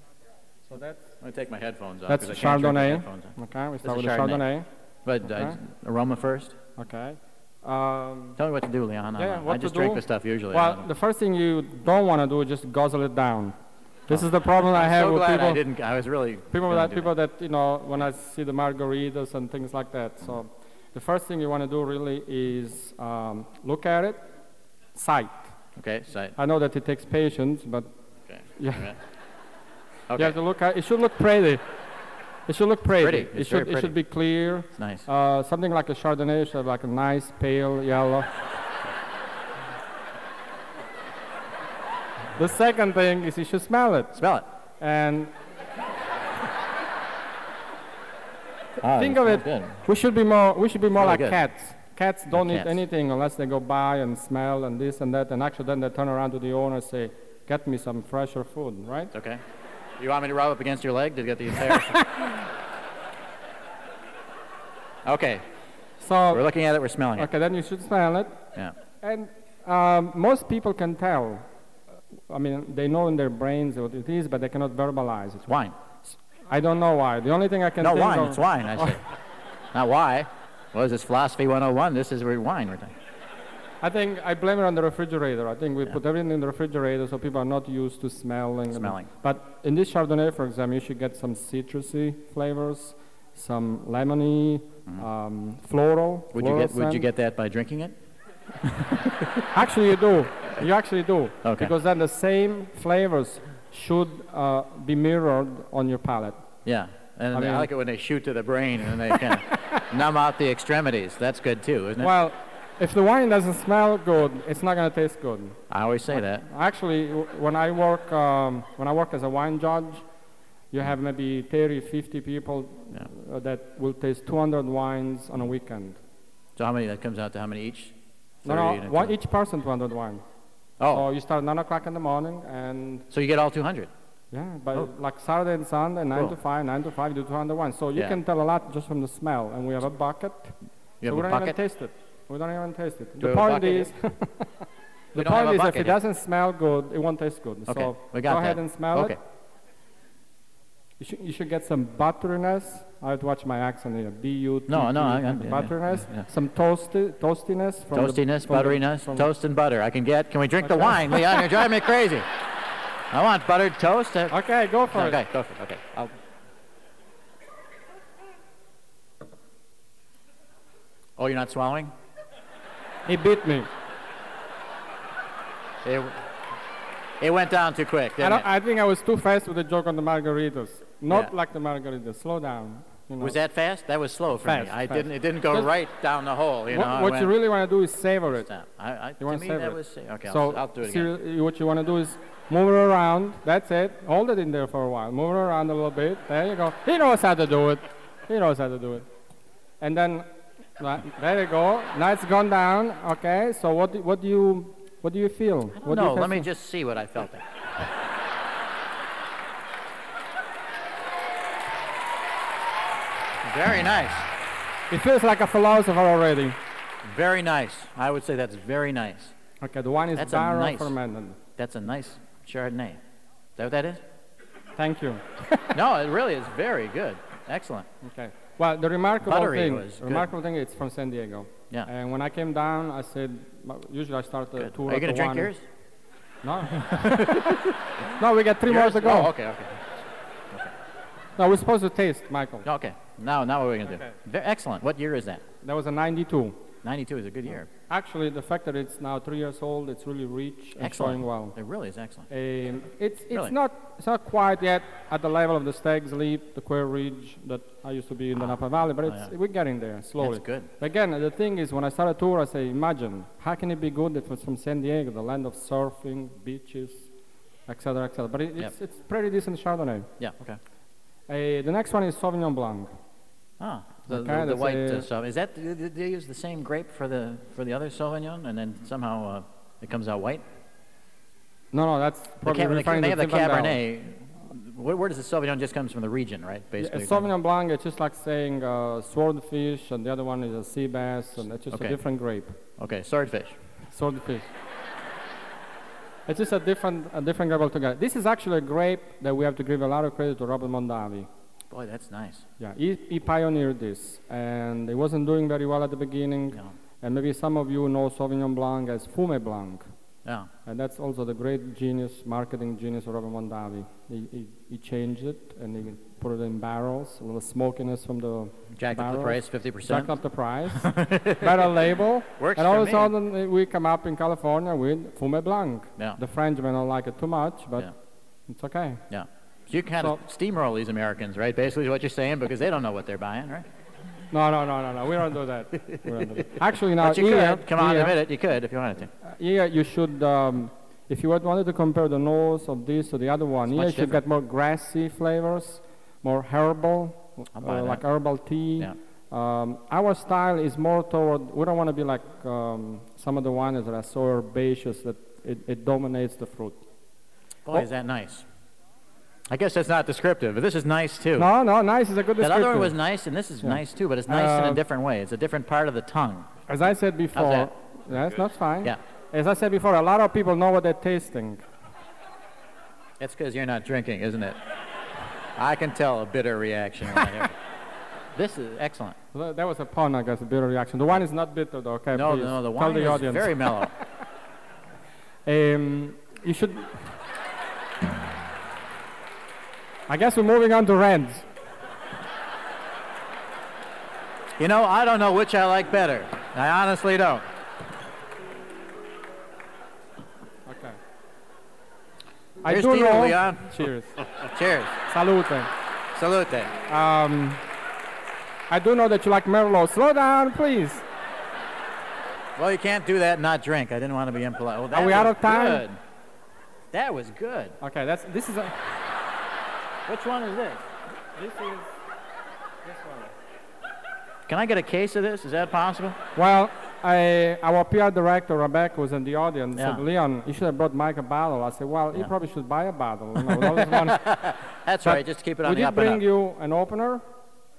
So that's... I'm going to take my headphones off. That's I with Chardonnay. Okay, we start with the Chardonnay. But Okay. uh, aroma first. Okay. Um, Tell me what to do, Leon. I yeah, don't what I to just drink do? the stuff usually. Well, the first thing you don't want to do is just guzzle it down. This is the problem I I'm have so with glad people. I didn't. I was really people that people that you know when I see the margaritas and things like that. So, the first thing you want to do really is um, look at it, sight. Okay, sight. I know that it takes patience, but Okay. yeah, right. you have to look at. It should look pretty. It should look pretty. Pretty. It should very it should be clear. It's nice. Uh, something like a Chardonnay should have like a nice pale yellow. The second thing is you should smell it. Smell it. And Ah, think of it. good. We should be more. We should be more Really like good. cats. Cats don't Like eat cats. anything unless they go by and smell and this and that, and actually then they turn around to the owner and say, "Get me some fresher food," right? Okay. You want me to rub up against your leg to get the entire? okay. So We're looking at it. We're smelling it. okay, then you should smell it. Yeah. And um, most people can tell. I mean, they know in their brains what it is, but they cannot verbalize it. Wine. I don't know why. The only thing I can No think wine. of. It's wine. I say. Not why. What is this philosophy 101? This is a wine. We're talking. I think I blame it on the refrigerator. I think we put everything in the refrigerator so people are not used to smelling. Smelling. But in this Chardonnay, for example, you should get some citrusy flavors, some lemony, um, floral. Mm-hmm. Would you floral get? Would you get that by drinking it? Actually, you do. You actually do. Okay. Because then the same flavors should uh, be mirrored on your palate. Yeah. And I I, like it when they shoot to the brain and they kind of numb out the extremities. That's good too, isn't it? Well, if the wine doesn't smell good, it's not going to taste good. I always say that. Actually, w- when I work um, when I work as a wine judge, you have maybe 30, 50 people uh, that will taste 200 wines on a weekend. So how many? That comes out to how many each? No, no, one, each person 200 wine. Oh. So you start 9 o'clock in the morning and So you get all 200. yeah, but Oh. like Saturday and Sunday, 9 Cool. to 5, 9 to 5, you do 200 wine. So you Yeah. can tell a lot just from the smell. And we have a bucket. You so have we a don't bucket? even taste it. We don't even taste it. Do the we have a point is, the point is if it doesn't smell good, it won't taste good. Okay, So we got go ahead and smell Okay. it. You should, you should get some butteriness. I would watch my accent here. B U T. No, no, I- I'm- yeah, butteriness. yeah, yeah. Some toasty, toastiness. From the- Toastiness, from butteriness, from- toast and butter. I can get. Can we drink the wine, Leon? You're driving me crazy. I want buttered toast. uh, Okay, go for okay, it. go for it. Okay. I'll... Oh, you're not swallowing? He beat me. It, it went down too quick, I, didn't don't, it? I think I was too fast with the joke on the margaritas. Not Yeah. like the margarita. Slow down. You know. Was that fast? That was slow for Fast, me. I fast. didn't. It didn't go Just- right down the hole. You what know. What went- you really want to do is savor it. Stop. I, I, You want to savor that it. was. Okay, so I'll, I'll do it again. what you want to do is move it around. That's it. Hold it in there for a while. Move it around a little bit. There you go. He knows how to do it. He knows how to do it. And then, there you go. Now it's gone down. Okay. So what do, what do you what do you feel? What do you No, let me just see what I felt Very nice. It feels like a philosopher already. Very nice. I would say that's very nice. Okay, the wine is That's a barrel nice- fermented. That's a nice Chardonnay. Is that what that is? Thank you. no, it really is very good. Excellent. Okay. Well, the remarkable Buttery thing, was good. remarkable thing, it's from San Diego. Yeah. And when I came down, I said, usually I start the tour. Are you going to drink yours? No. no, we got three more Yours? to go. Oh, okay, okay. No, we're supposed to taste, Michael. Okay. Now, now what are we going to do? Ve- Excellent. What year is that? That was a 92. 92 is a good year. Actually, the fact that it's now three years old, it's really rich and Excellent. showing well. It really is excellent. Um, it's it's Really? not it's not quite yet at the level of the Stag's Leap, the Quail Ridge that I used to be in the Napa Valley, but Oh, it's, yeah. we're getting there slowly. That's good. Again, the thing is, when I start a tour, I say, imagine how can it be good if it's from San Diego, the land of surfing, beaches, etc., etc. But it, Yep. it's it's pretty decent Chardonnay. Yeah, okay. Uh, the next one is Sauvignon Blanc. Ah, the, the, the white uh, Sauvignon. Is that, do they use the same grape for the, for the other Sauvignon, and then somehow uh, it comes out white? No, no, that's probably the- they have the Cabernet. Where, where does the Sauvignon just comes from the region, right? Yeah, Basically. Sauvignon Blanc, it's just like saying uh, swordfish, and the other one is a sea bass, and it's just Okay. a different grape. Okay, swordfish. Swordfish. It's just a different, a different grape altogether. This is actually a grape that we have to give a lot of credit to Robert Mondavi. Boy, that's nice. Yeah, he, he pioneered this, and it wasn't doing very well at the beginning. And maybe some of you know Sauvignon Blanc as Fume Blanc. Yeah. And that's also the great genius, marketing genius of Robert Mondavi. He, he, he changed it and he put it in barrels, a little smokiness from the Jacked up the price 50%. Jacked up the price. Better label. Works and all of a sudden we come up in California with Fume Blanc. Yeah. The French may not like it too much, but Yeah. it's okay. Yeah. You kind of steamroll these Americans, right? Basically, is what you're saying, because they don't know what they're buying, right? No, no, no, no, no. We don't do that. We don't do that. Actually, now but you here, could. Come on, here, admit it. You could if you wanted to. uh, here you should, um, if you wanted to compare the nose of this to the other one, It's here you should get more grassy flavors, more herbal, uh, like herbal tea. Yeah. Um, our style is more toward, we don't want to be like um, some of the wines that are so herbaceous that it, it dominates the fruit. Boy, Oh. is that nice. I guess that's not descriptive, but this is nice too. No, no, nice is a good description. That other one was nice, and this is Yeah. nice too, but it's nice in a Um, different way. It's a different part of the tongue. As I said before, that? yes, that's fine. Yeah. As I said before, a lot of people know what they're tasting. It's because you're not drinking, isn't it? I can tell a bitter reaction. hear it. this is excellent. Well, That was a pun, I guess, a bitter reaction. The wine is not bitter, though. Okay, No, please. no, the Tell wine the is audience. very mellow. um, you should. I guess we're moving on to reds. You know, I don't know which I like better. I honestly don't. Okay. I Here's do you, know. Leon. Cheers. Cheers. Salute. Salute. Um, I do know that you like Merlot. Slow down, please. Well, you can't do that and not drink. I didn't want to be impolite. Well, Are we out of time? Good. That was good. Okay, that's this is a. Which one is this? This is this one. Can I get a case of this? Is that possible? Well, I, our PR director Rebecca was in the audience. Yeah. Said, Leon, you should have brought Mike a bottle. I said, well, you Yeah. probably should buy a bottle. You know, with all this money. That's But right. Just keep it on we the did up and bring you an opener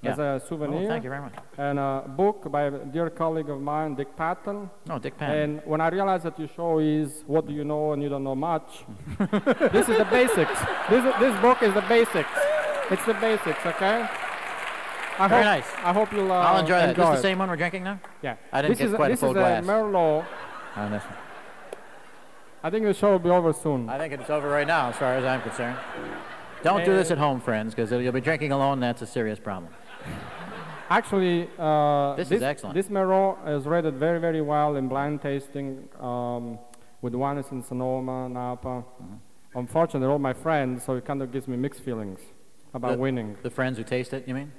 as a souvenir. Oh, thank you very much. And a book by a dear colleague of mine, Dick Patton. Oh, Dick Patton. And when I realized that your show is What Do You Know and You Don't Know Much, this is the basics. This, this book is the basics. It's the basics, okay? I Very hope, nice. I hope you'll uh, I'll enjoy that. This enjoy the same one we're drinking now? Yeah. I didn't this get is quite a this full is glass. a Merlot. on this one. I think the show will be over soon. I think it's over right now, as far as I'm concerned. Don't do this at home, friends, because you'll be drinking alone. That's a serious problem. Actually, uh, This is excellent. This Merlot is rated very, very well in blind tasting um, with wines in Sonoma, Napa. Mm-hmm. Unfortunately, they're all my friends, so it kind of gives me mixed feelings about The- winning. The friends who taste it, you mean?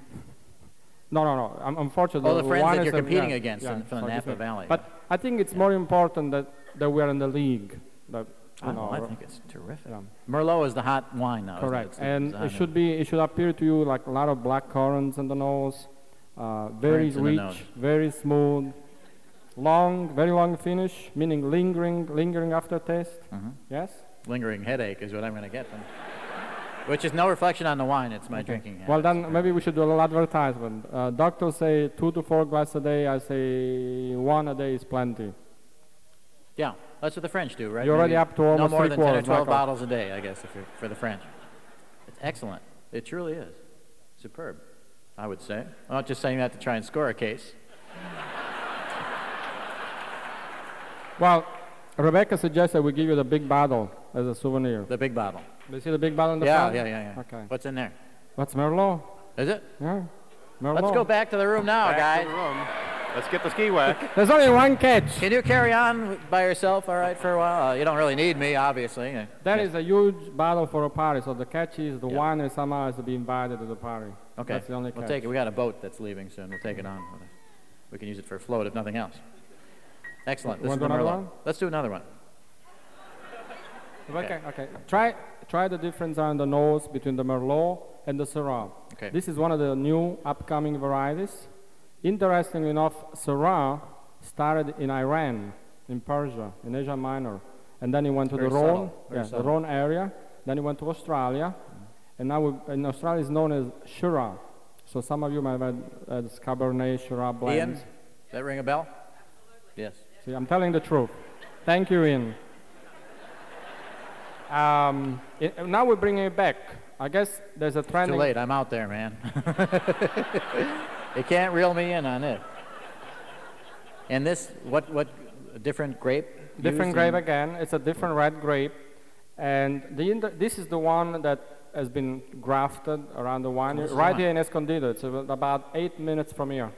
No, no, no. Um, unfortunately, Oh, the friends that you're competing yeah, against yeah, in- from the so it gives Napa Valley. But I think it's more important that, that we're in the league. That, Oh, know, I think it's terrific. yeah. Merlot is the hot wine now. isn't it? Correct. And it should be it should appear to you like a lot of black currants in the nose, uh, very Currants in the nose. rich, very smooth, long, very long finish, meaning lingering, lingering aftertaste. Mhm. Yes. lingering headache is what I'm going to get from. Which is no reflection on the wine. It's my drinking. habit. Well, then maybe we should do a little advertisement. Uh, doctors say two to four glasses a day. I say one a day is plenty. Yeah, that's what the French do, right? You're already up to almost no more three than ten or twelve Michael. bottles a day, I guess, if you're, for the French. It's excellent. It truly is. Superb, I would say. I'm not just saying that to try and score a case. Well, Rebecca suggested we give you the big bottle as a souvenir. The big bottle. Do you see the big bottle in the Yeah, front? yeah, yeah, yeah. Okay. What's in there? What's Merlot? Is it? Yeah. Merlot. Let's go back to the room now, Back guys. to the room. Let's get the ski whack. There's only one catch. Can you carry on by yourself, all right, for a while? Uh, you don't really need me, obviously. That yeah. is a huge battle for a party. So the catch is the Yeah. winery somehow has to be invited to the party. Okay. That's the only we'll catch. take it. We got a boat that's leaving soon. We'll take it on. We can use it for a float, if nothing else. Excellent. This is wanna the do another Merlot. one? Let's do another one. Okay, okay. Try try the difference on the nose between the Merlot and the Syrah. Okay. This is one of the new upcoming varieties. Interestingly enough, Syrah started in Iran, in Persia, in Asia Minor, and then it went to Very the subtle, Rhone, very yeah, the subtle. Rhone area. Then it went to Australia, and now in Australia it's known as Shiraz. So some of you might have had uh, Cabernet Shiraz Ian, blends. does that ring a bell? Yes. See, I'm telling the truth. Thank you, Ian. Um, i- now we're bringing it back. I guess there's a trend. Too late. I'm out there, man. you can't reel me in on it. And this, what, what, different grape? Different grape again. It's a different red grape, and the this is the one that has been grafted around the wine This is right here in Escondido. It's about- eight minutes from here.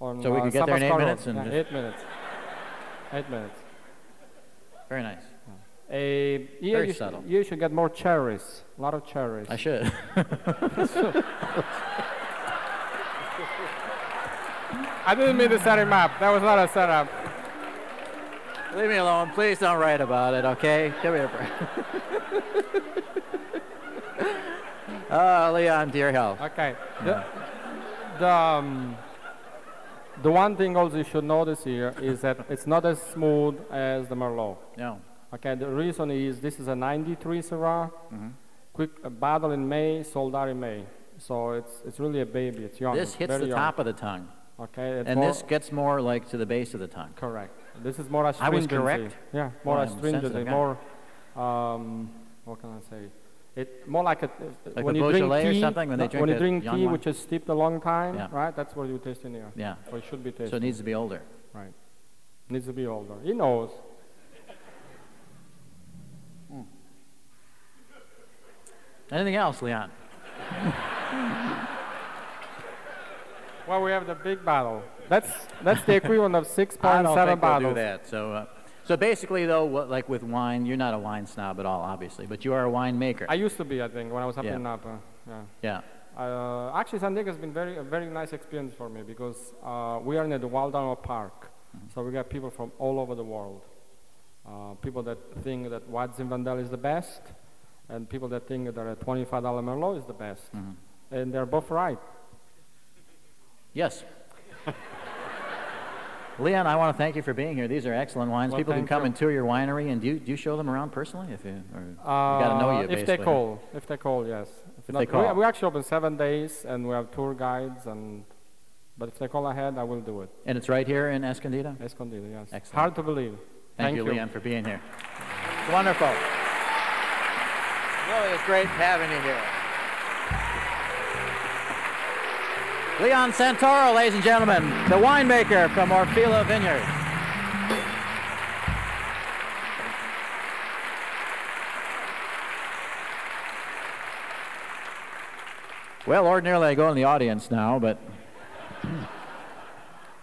On, So we uh, can get there in eight minutes Yeah, just- eight minutes. Eight minutes. Very nice. Uh, here Very you, subtle. you should get more cherries. A lot of cherries. I should. I didn't mean to set him up. That was not a setup. Leave me alone. Please don't write about it, okay? Come here. Oh, Leon, to your health. Okay. The, the, um, the one thing also you should notice here is that it's not as smooth as the Merlot. No. Okay, the reason is this is a 93 Syrah, Mm-hmm. quick uh, battle in May, sold out in May. So it's, it's really a baby, it's young. This hits the young. top of the tongue. Okay, And this gets more like to the base of the tongue. Correct. This is more astringent. I was astringency. correct? Yeah, more I'm astringency, more, um, what can I say? It more like a, Like when a you drink Beaujolais or tea, something, when they no, drink when you drink tea which is steeped a long time, Yeah. right? That's what you taste in here. Yeah. Or it should be tasted. So it needs to be older. Right. Needs to be older. He knows. Anything else, Leon? Well, we have the big bottle. That's that's the equivalent of six I point don't seven think we'll do that. So, uh, so basically, though, what, like with wine, you're not a wine snob at all, obviously, but you are a winemaker. I used to be, I think, when I was up Yeah. in Napa. Yeah. Yeah. Uh, actually, San Diego has been very a very nice experience for me because uh, we are in the Waldorf Park, Mm-hmm. so we got people from all over the world. Uh, people that think that White Zinfandel is the best, and people that think that a $25 Merlot is the best, Mm-hmm. and they're both right. Yes. Leon, I want to thank you for being here. These are excellent wines. Well, People can come you. and tour your winery, and do you, do you show them around personally? If you, or you Uh, got to know you, if basically. they call, if they call, yes. If not- they call. We, we actually open seven days, and we have tour guides, and but if they call ahead, I will do it. And it's right here in Escondido? Escondido, yes. Excellent. Hard to believe. Thank, you, Leon, for being here. It's Wonderful. Really, it's great having you here. Leon Santoro, ladies and gentlemen, the winemaker from Orfila Vineyard. Well, ordinarily I go in the audience now, but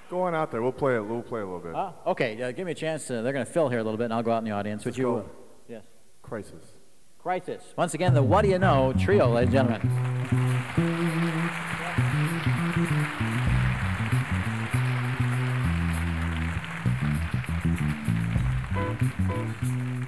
Go on out there. We'll play it. We'll play a little bit. Ah, okay, uh, give me a chance. To, they're going to fill here a little bit, and I'll go out in the audience. Would Let's you? uh, yes. Crisis. Crisis. Once again, the What Do You Know trio, ladies and gentlemen. Mm-hmm.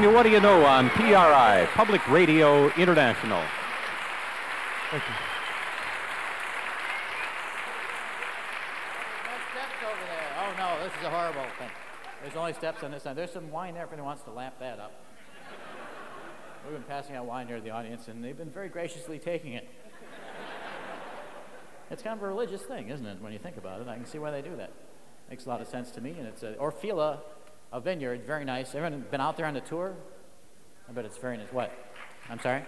Listening to What Do You Know on PRI, Public Radio International. Thank you. steps over there. Oh no, this is a horrible thing. There's only steps on this side. There's some wine there if anyone wants to lap that up. We've been passing out wine here to the audience, and they've been very graciously taking it. It's kind of a religious thing, isn't it, when you think about it? I can see why they do that. Makes a lot of sense to me, and it's a Orfila, a vineyard, very nice. Everyone been out there on the tour? I bet it's very nice. What? I'm sorry?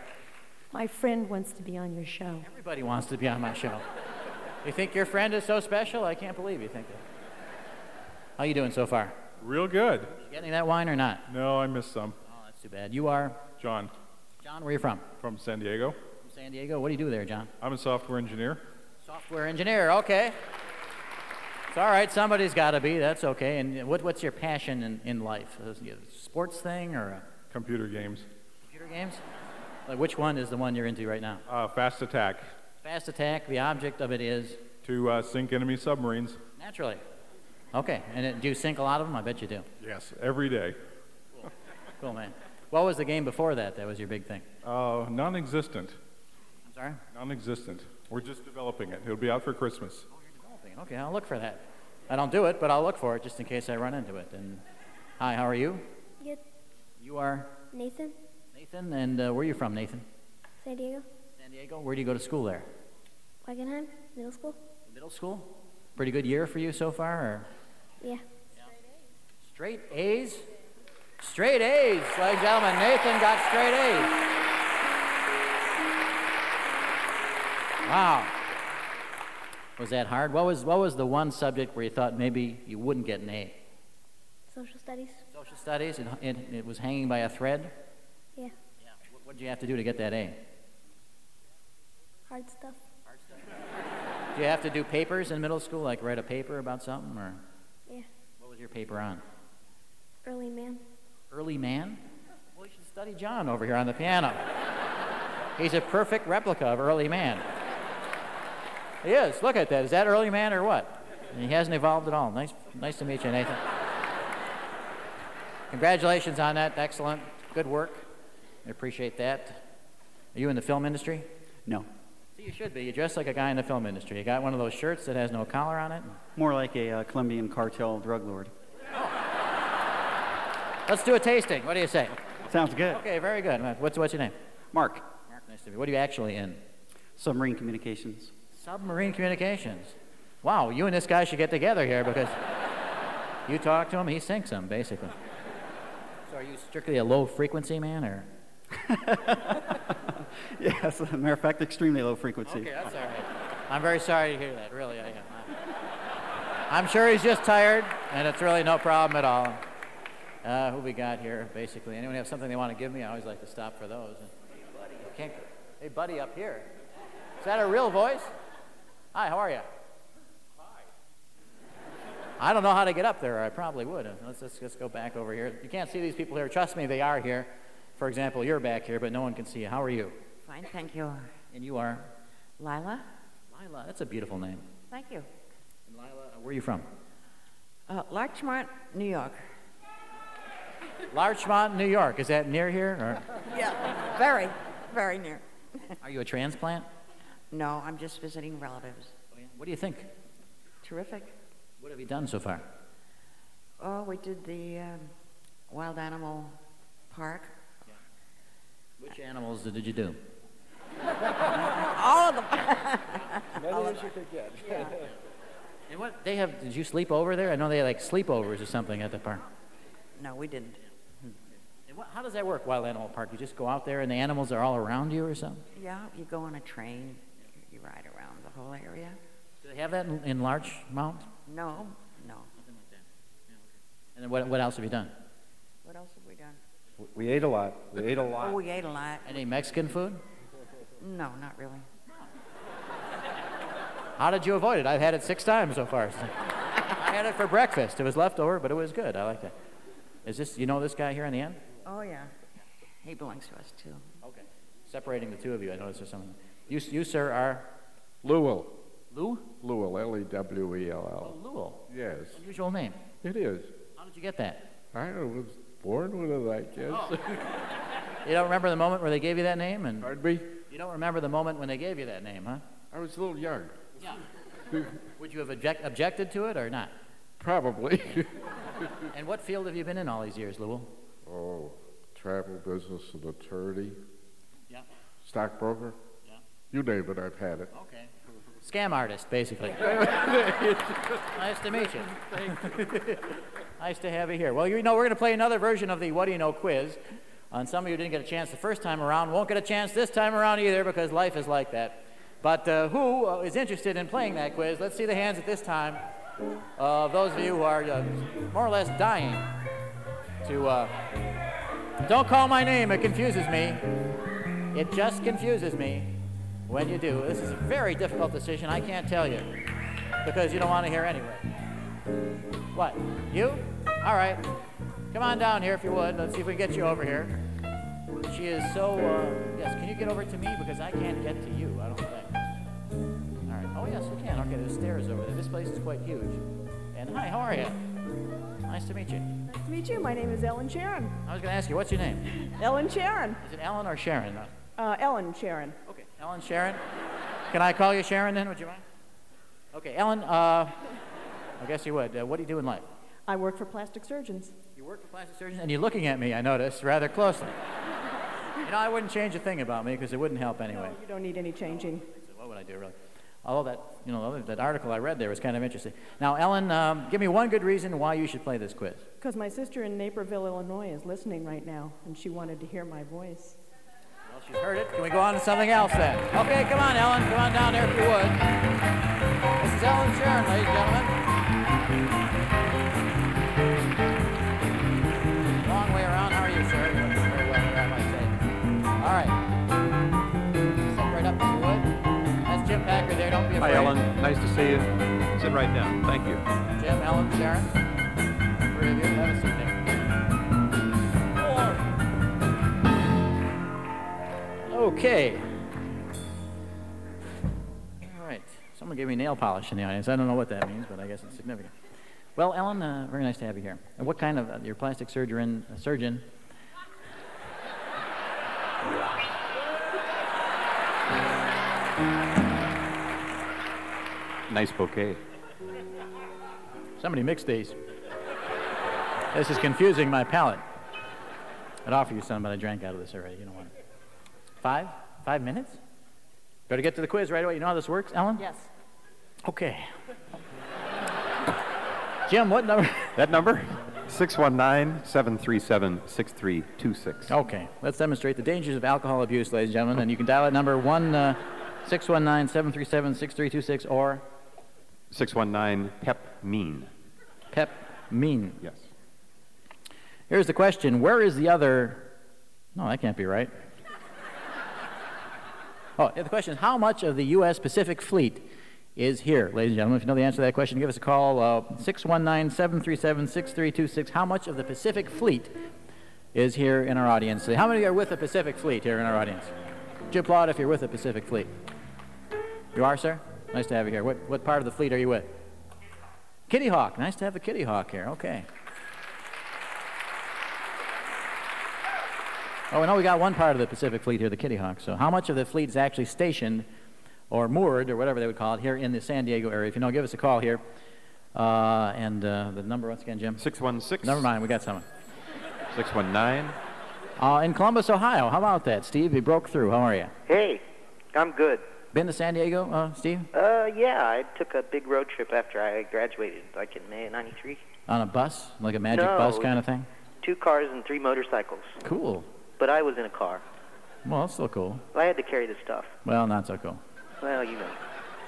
My friend wants to be on your show. Everybody wants to be on my show. You think your friend is so special? I can't believe you think that. How you doing so far? Real good. You get any of that wine or not? No, I missed some. Oh, that's too bad. You are? John. John, where are you from? From San Diego. From San Diego. What do you do there, John? I'm a software engineer. Software engineer. Okay. It's all right. Somebody's got to be. That's okay. And what, what's your passion in, in life? Sports thing or a Computer games. computer games? Like which one is the one you're into right now? Uh, fast attack. Fast attack. The object of it is To uh, sink enemy submarines. naturally. Okay. And it, do you sink a lot of them? I bet you do. Yes, every day. Cool, man. What was the game before that? That was your big thing. Uh, non-existent. I'm sorry. Non-existent. We're just developing it. It'll be out for Christmas. Okay, I'll look for that. I don't do it, but I'll look for it just in case I run into it. And hi, how are you? Good. You are Nathan, Nathan, and uh, where are you from, Nathan? San Diego, San Diego. Where do you go to school there? Wangenheim, middle school. Middle school. Pretty good year for you so far, or Yeah. straight A's? Straight A's, ladies and gentlemen. Nathan got straight A's. Wow. Was that hard? What was what was the one subject where you thought maybe you wouldn't get an A? Social studies. Social studies. It, it, it was hanging by a thread. Yeah. yeah. What did you have to do to get that A? Hard stuff. Hard stuff. Do you have to do papers in middle school, like write a paper about something, or Yeah. what was your paper on? Early man. Early man? Well, you should study John over here on the piano. He's a perfect replica of early man. He is. Look at that. Is that early man or what? He hasn't evolved at all. Nice, nice to meet you, Nathan. Congratulations on that. Excellent. Good work. I appreciate that. Are you in the film industry? No. See, you should be. You dress like a guy in the film industry. You got one of those shirts that has no collar on it. More like a uh, Colombian cartel drug lord. Let's do a tasting. What do you say? Sounds good. Okay, very good. What's, what's your name? Mark. Mark, nice to meet you. What are you actually in? Submarine communications. Submarine communications. Wow, you and this guy should get together here because you talk to him, he sinks them, basically. So are you strictly a low frequency man, or? yes, as a matter of fact, extremely low frequency. Okay, that's all right. I'm very sorry to hear that, really, I am. I'm sure he's just tired, and it's really no problem at all. Uh, who we got here, basically? Anyone have something they want to give me? I always like to stop for those. Hey, buddy. Hey, buddy, up here. Is that a real voice? Hi, how are you? Hi. I don't know how to get up there. I probably would. Let's, let's, let's go back over here. You can't see these people here. Trust me, they are here. For example, you're back here, but no one can see you. How are you? Fine, thank you. And you are? Lila? Lila. That's a beautiful name. Thank you. And Lila, where are you from? Uh, Larchmont, New York. Larchmont, New York. Is that near here? Or Yeah, very, very near. are you a transplant? No, I'm just visiting relatives. What do you think? Terrific. What have you done so far? Oh, we did the um, wild animal park. Which animals did you do? All of them. Many as you could get. Yeah. And what they have? Did you sleep over there? I know they have like sleepovers or something at the park. No, we didn't. How does that work, Wild Animal Park? You just go out there and the animals are all around you or something? Yeah, you go on a train, you ride around the whole area. Do they have that in, in Larchmont? No, no. And then what, what else have you done? What else have we done? We ate a lot. We ate a lot. Oh, we ate a lot. Any Mexican food? No, not really. How did you avoid it? I've had it six times so far. I had it for breakfast. It was leftover, but it was good. I like that. Is this, you know this guy here in the end? Oh, yeah. He belongs to us, too. Okay. Separating the two of you, I noticed there's something. You, you sir, are Lewell. Lou? Lewell, L-E-W-E-L-L. Oh, Lewell. Yes. Unusual name. It is. How did you get that? I was born with it, I guess. Oh. You don't remember the moment where they gave you that name? And Pardon me? You don't remember the moment when they gave you that name, huh? I was a little young. Yeah. Would you have object- objected to it or not? Probably. And what field have you been in all these years, Lewell? oh, travel business, and attorney, Yeah. stockbroker. Yeah. You name it, I've had it. Okay. Scam artist, basically. nice to meet you. nice to have you here. Well, you know, we're going to play another version of the What Do You Know quiz. And some of you didn't get a chance the first time around, won't get a chance this time around either because life is like that. But uh, who uh, is interested in playing that quiz? Let's see the hands at this time of those of you who are uh, more or less dying to. Uh, don't call my name, it confuses me. It just confuses me when you do. This is a very difficult decision, I can't tell you, because you don't want to hear anyway. What? You? All right. Come on down here if you would. Let's see if we can get you over here. She is so, uh, yes, can you get over to me? Because I can't get to you, I don't think. All right. Oh, yes, you can. Okay, there's stairs over there. This place is quite huge. And hi, how are you? Nice to meet you. Nice to meet you. My name is Ellen Sharon. I was going to ask you, what's your name? Ellen Sharon. Is it Ellen or Sharon? Uh, Ellen Sharon. Ellen Sharon? Can I call you Sharon then? Would you mind? Okay, Ellen, uh, I guess you would. Uh, what do you do in life? I work for plastic surgeons. You work for plastic surgeons? And you're looking at me, I notice, rather closely. you know, I wouldn't change a thing about me because it wouldn't help anyway. No, you don't need any changing. So what would I do, really? Although that, you know, that article I read there was kind of interesting. Now, Ellen, um, give me one good reason why you should play this quiz. Because my sister in Naperville, Illinois is listening right now, and she wanted to hear my voice. She's heard it. Can we go on to something else then? Okay, come on, Ellen. Come on down there if you would. This is Ellen Sharon, ladies and gentlemen. Long way around. How are you, sir? Very well, I might say. All right. Step right up if you would. That's Jim Packard there. Don't be afraid. Hi, Ellen. Nice to see you. Sit right down. Thank you. Jim, Ellen, Sharon. Three of you. Have a seat there. Okay. All right. Someone gave me nail polish in the audience. I don't know what that means, but I guess it's significant. Well, Ellen, uh, very nice to have you here. And what kind of, uh, you're plastic surgeon, uh, surgeon. Nice bouquet. Somebody mixed these. This is confusing my palate. I'd offer you some, but I drank out of this already. You don't want it. Five? Five minutes? Better get to the quiz right away. You know how this works, Ellen? Yes. Okay. Jim, what number? That number? 619 737 6326. Okay, let's demonstrate the dangers of alcohol abuse, ladies and gentlemen. And you can dial at number 1 uh, 619 737 6326 or 619 PEP mean. PEP mean. Yes. Here's the question Where is the other. No, that can't be right. Oh, the question is How much of the U.S. Pacific Fleet is here? Ladies and gentlemen, if you know the answer to that question, give us a call uh, 619 737 6326. How much of the Pacific Fleet is here in our audience? How many are with the Pacific Fleet here in our audience? Would you applaud if you're with the Pacific Fleet? You are, sir? Nice to have you here. What, what part of the fleet are you with? Kitty Hawk. Nice to have the Kitty Hawk here. Okay. Oh, we know we got one part of the Pacific Fleet here, the Kitty Hawk. So, how much of the fleet is actually stationed or moored or whatever they would call it here in the San Diego area? If you know, give us a call here. Uh, and uh, the number once again, Jim? 616. Never mind, we got someone. 619. Uh, in Columbus, Ohio. How about that, Steve? You broke through. How are you? Hey, I'm good. Been to San Diego, uh, Steve? Uh, yeah, I took a big road trip after I graduated, like in May of '93. On a bus? Like a magic No. bus kind of thing? Two cars and three motorcycles. Cool. But I was in a car. Well, that's still cool. I had to carry the stuff. Well, not so cool. Well, you know,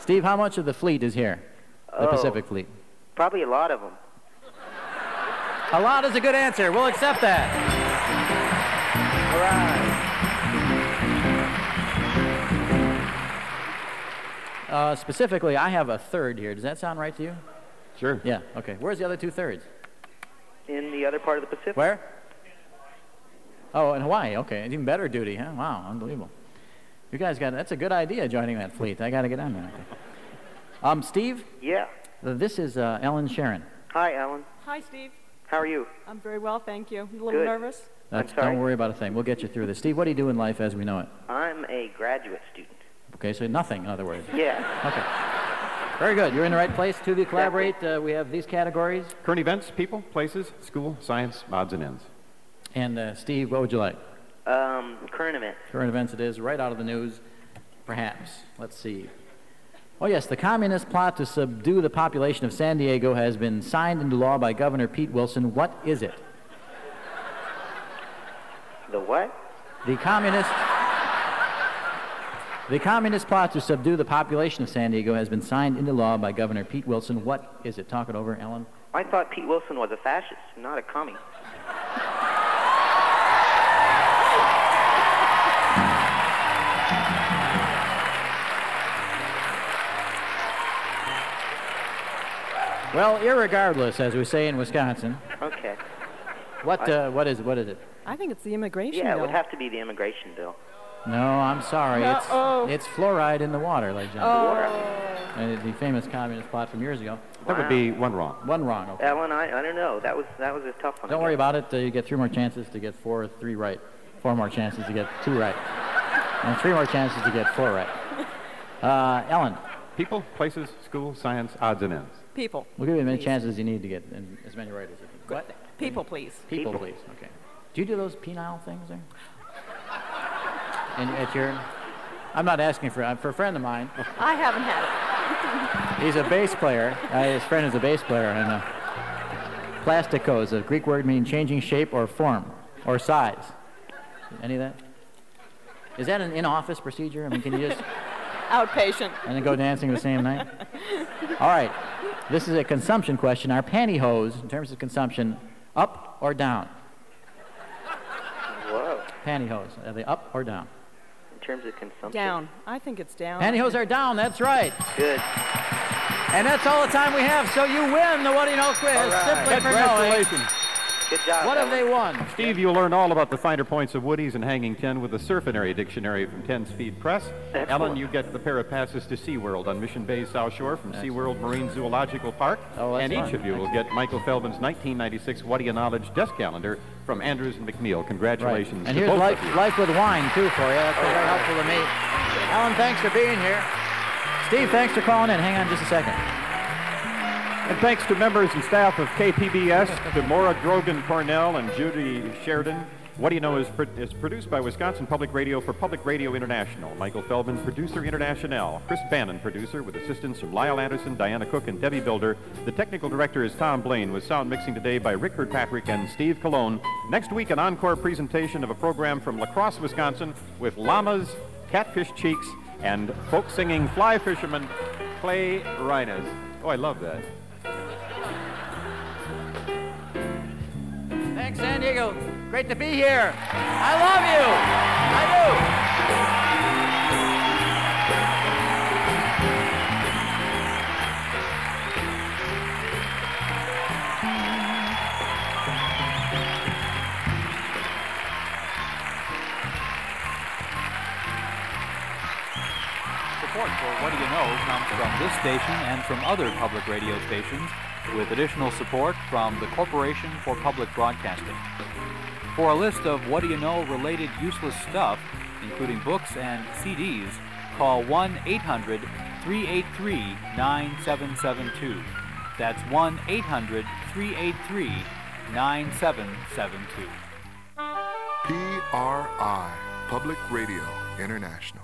Steve, how much of the fleet is here? The Oh. Pacific Fleet. probably a lot of them. A lot is a good answer. We'll accept that. All right. Uh, specifically, I have a third here. Does that sound right to you? Sure. Yeah. Okay. Where's the other two thirds? In the other part of the Pacific. Where? Oh, in Hawaii. Okay. Even better duty, huh? Wow, unbelievable. You guys got that's a good idea joining that fleet. I got to get on that. Um, Steve, Yeah. uh, this is uh, Ellen Sharon. Hi, Ellen. Hi, Steve. How are you? I'm very well, thank you. A little Good. nervous? That's, sorry? don't worry about a thing. We'll get you through this. Steve, what do you do in life as we know it? I'm a graduate student. Okay, so nothing, in other words. Yeah. Okay. Very good. You're in the right place. To the collaborate, uh, we have these categories. Current events, people, places, school, science, odds and ends. And uh, Steve, what would you like? Um, current events. Current events it is, right out of the news, perhaps. Let's see. Oh, yes, the communist plot to subdue the population of San Diego has been signed into law by Governor Pete Wilson. What is it? The what? The communist. The communist plot to subdue the population of San Diego has been signed into law by Governor Pete Wilson. What is it? Talk it over, Ellen. I thought Pete Wilson was a fascist, not a commie. Well, irregardless, as we say in Wisconsin, Okay. what uh, what is what is it? I think it's the immigration Yeah, it would have to be the immigration bill. No, I'm sorry. Uh-oh. It's it's fluoride in the water, ladies and gentlemen. Oh. And the famous communist plot from years ago. That would be one wrong. One wrong. Okay. Ellen, I, I don't know. That was that was a tough one. Don't worry about it. Uh, you get three more chances to get four, three right. Four more chances to get two right. And three more chances to get four right. Uh, Ellen, People, places, school, science, odds and ends. People. we'll give you as many Please. chances as you need to get and as many right as you can. What? People, please. People, please. Okay. Do you do those penile things there? And at your, I'm not asking for for a friend of mine. I haven't had it. He's a bass player. Uh, his friend is a bass player, and uh, plastico is a Greek word meaning changing shape or form or size. Any of that? Is that an in-office procedure? I mean, can you just Outpatient. and then go dancing the same night? All right. This is a consumption question. Are pantyhose, in terms of consumption, up or down? Whoa. Pantyhose, are they up or down? In terms of consumption. Down. I think it's down. Pantyhose are down. That's right. Good. And that's all the time we have. So you win the What Do You Know quiz simply for knowing. Congratulations. Good job. What have they won? Steve, you'll learn all about the finer points of Woody's and Hanging Ten with the Surfinary Dictionary from 10 Speed Press. Excellent. Ellen, you get the pair of passes to SeaWorld on Mission Bay South Shore from SeaWorld Marine Zoological Park. Oh, that's and each of you will get Michael Feldman's 1996 What Do You Knowledge desk calendar from Andrews and McMeel. Right. Congratulations And to here's both life, of you. life with wine, too, for you. That's very helpful to me. Ellen, thanks for being here. Steve, thanks for calling in. Hang on just a second. And thanks to members and staff of KPBS, to Maura Grogan Cornell and Judy Sheridan. What Do You Know is, pro- is produced by Wisconsin Public Radio for Public Radio International. Michael Feldman, producer international. Chris Bannon, producer, with assistance from Lyle Anderson, Diana Cook, and Debbie Builder. The technical director is Tom Blaine, with sound mixing today by Rick Kirkpatrick and Steve Cologne. Next week, an encore presentation of a program from La Crosse, Wisconsin, with llamas, catfish cheeks, and folk singing fly fisherman Clay Rhinas. Oh, I love that. Thanks, San Diego. Great to be here. I love you. I do. Support for What Do You Know comes from this station and from other public radio stations, with additional support from the Corporation for Public Broadcasting. For a list of What Do You Know related useless stuff, including books and CDs, call 1 800 383 9772. That's 1 800 383 9772. PRI, Public Radio International.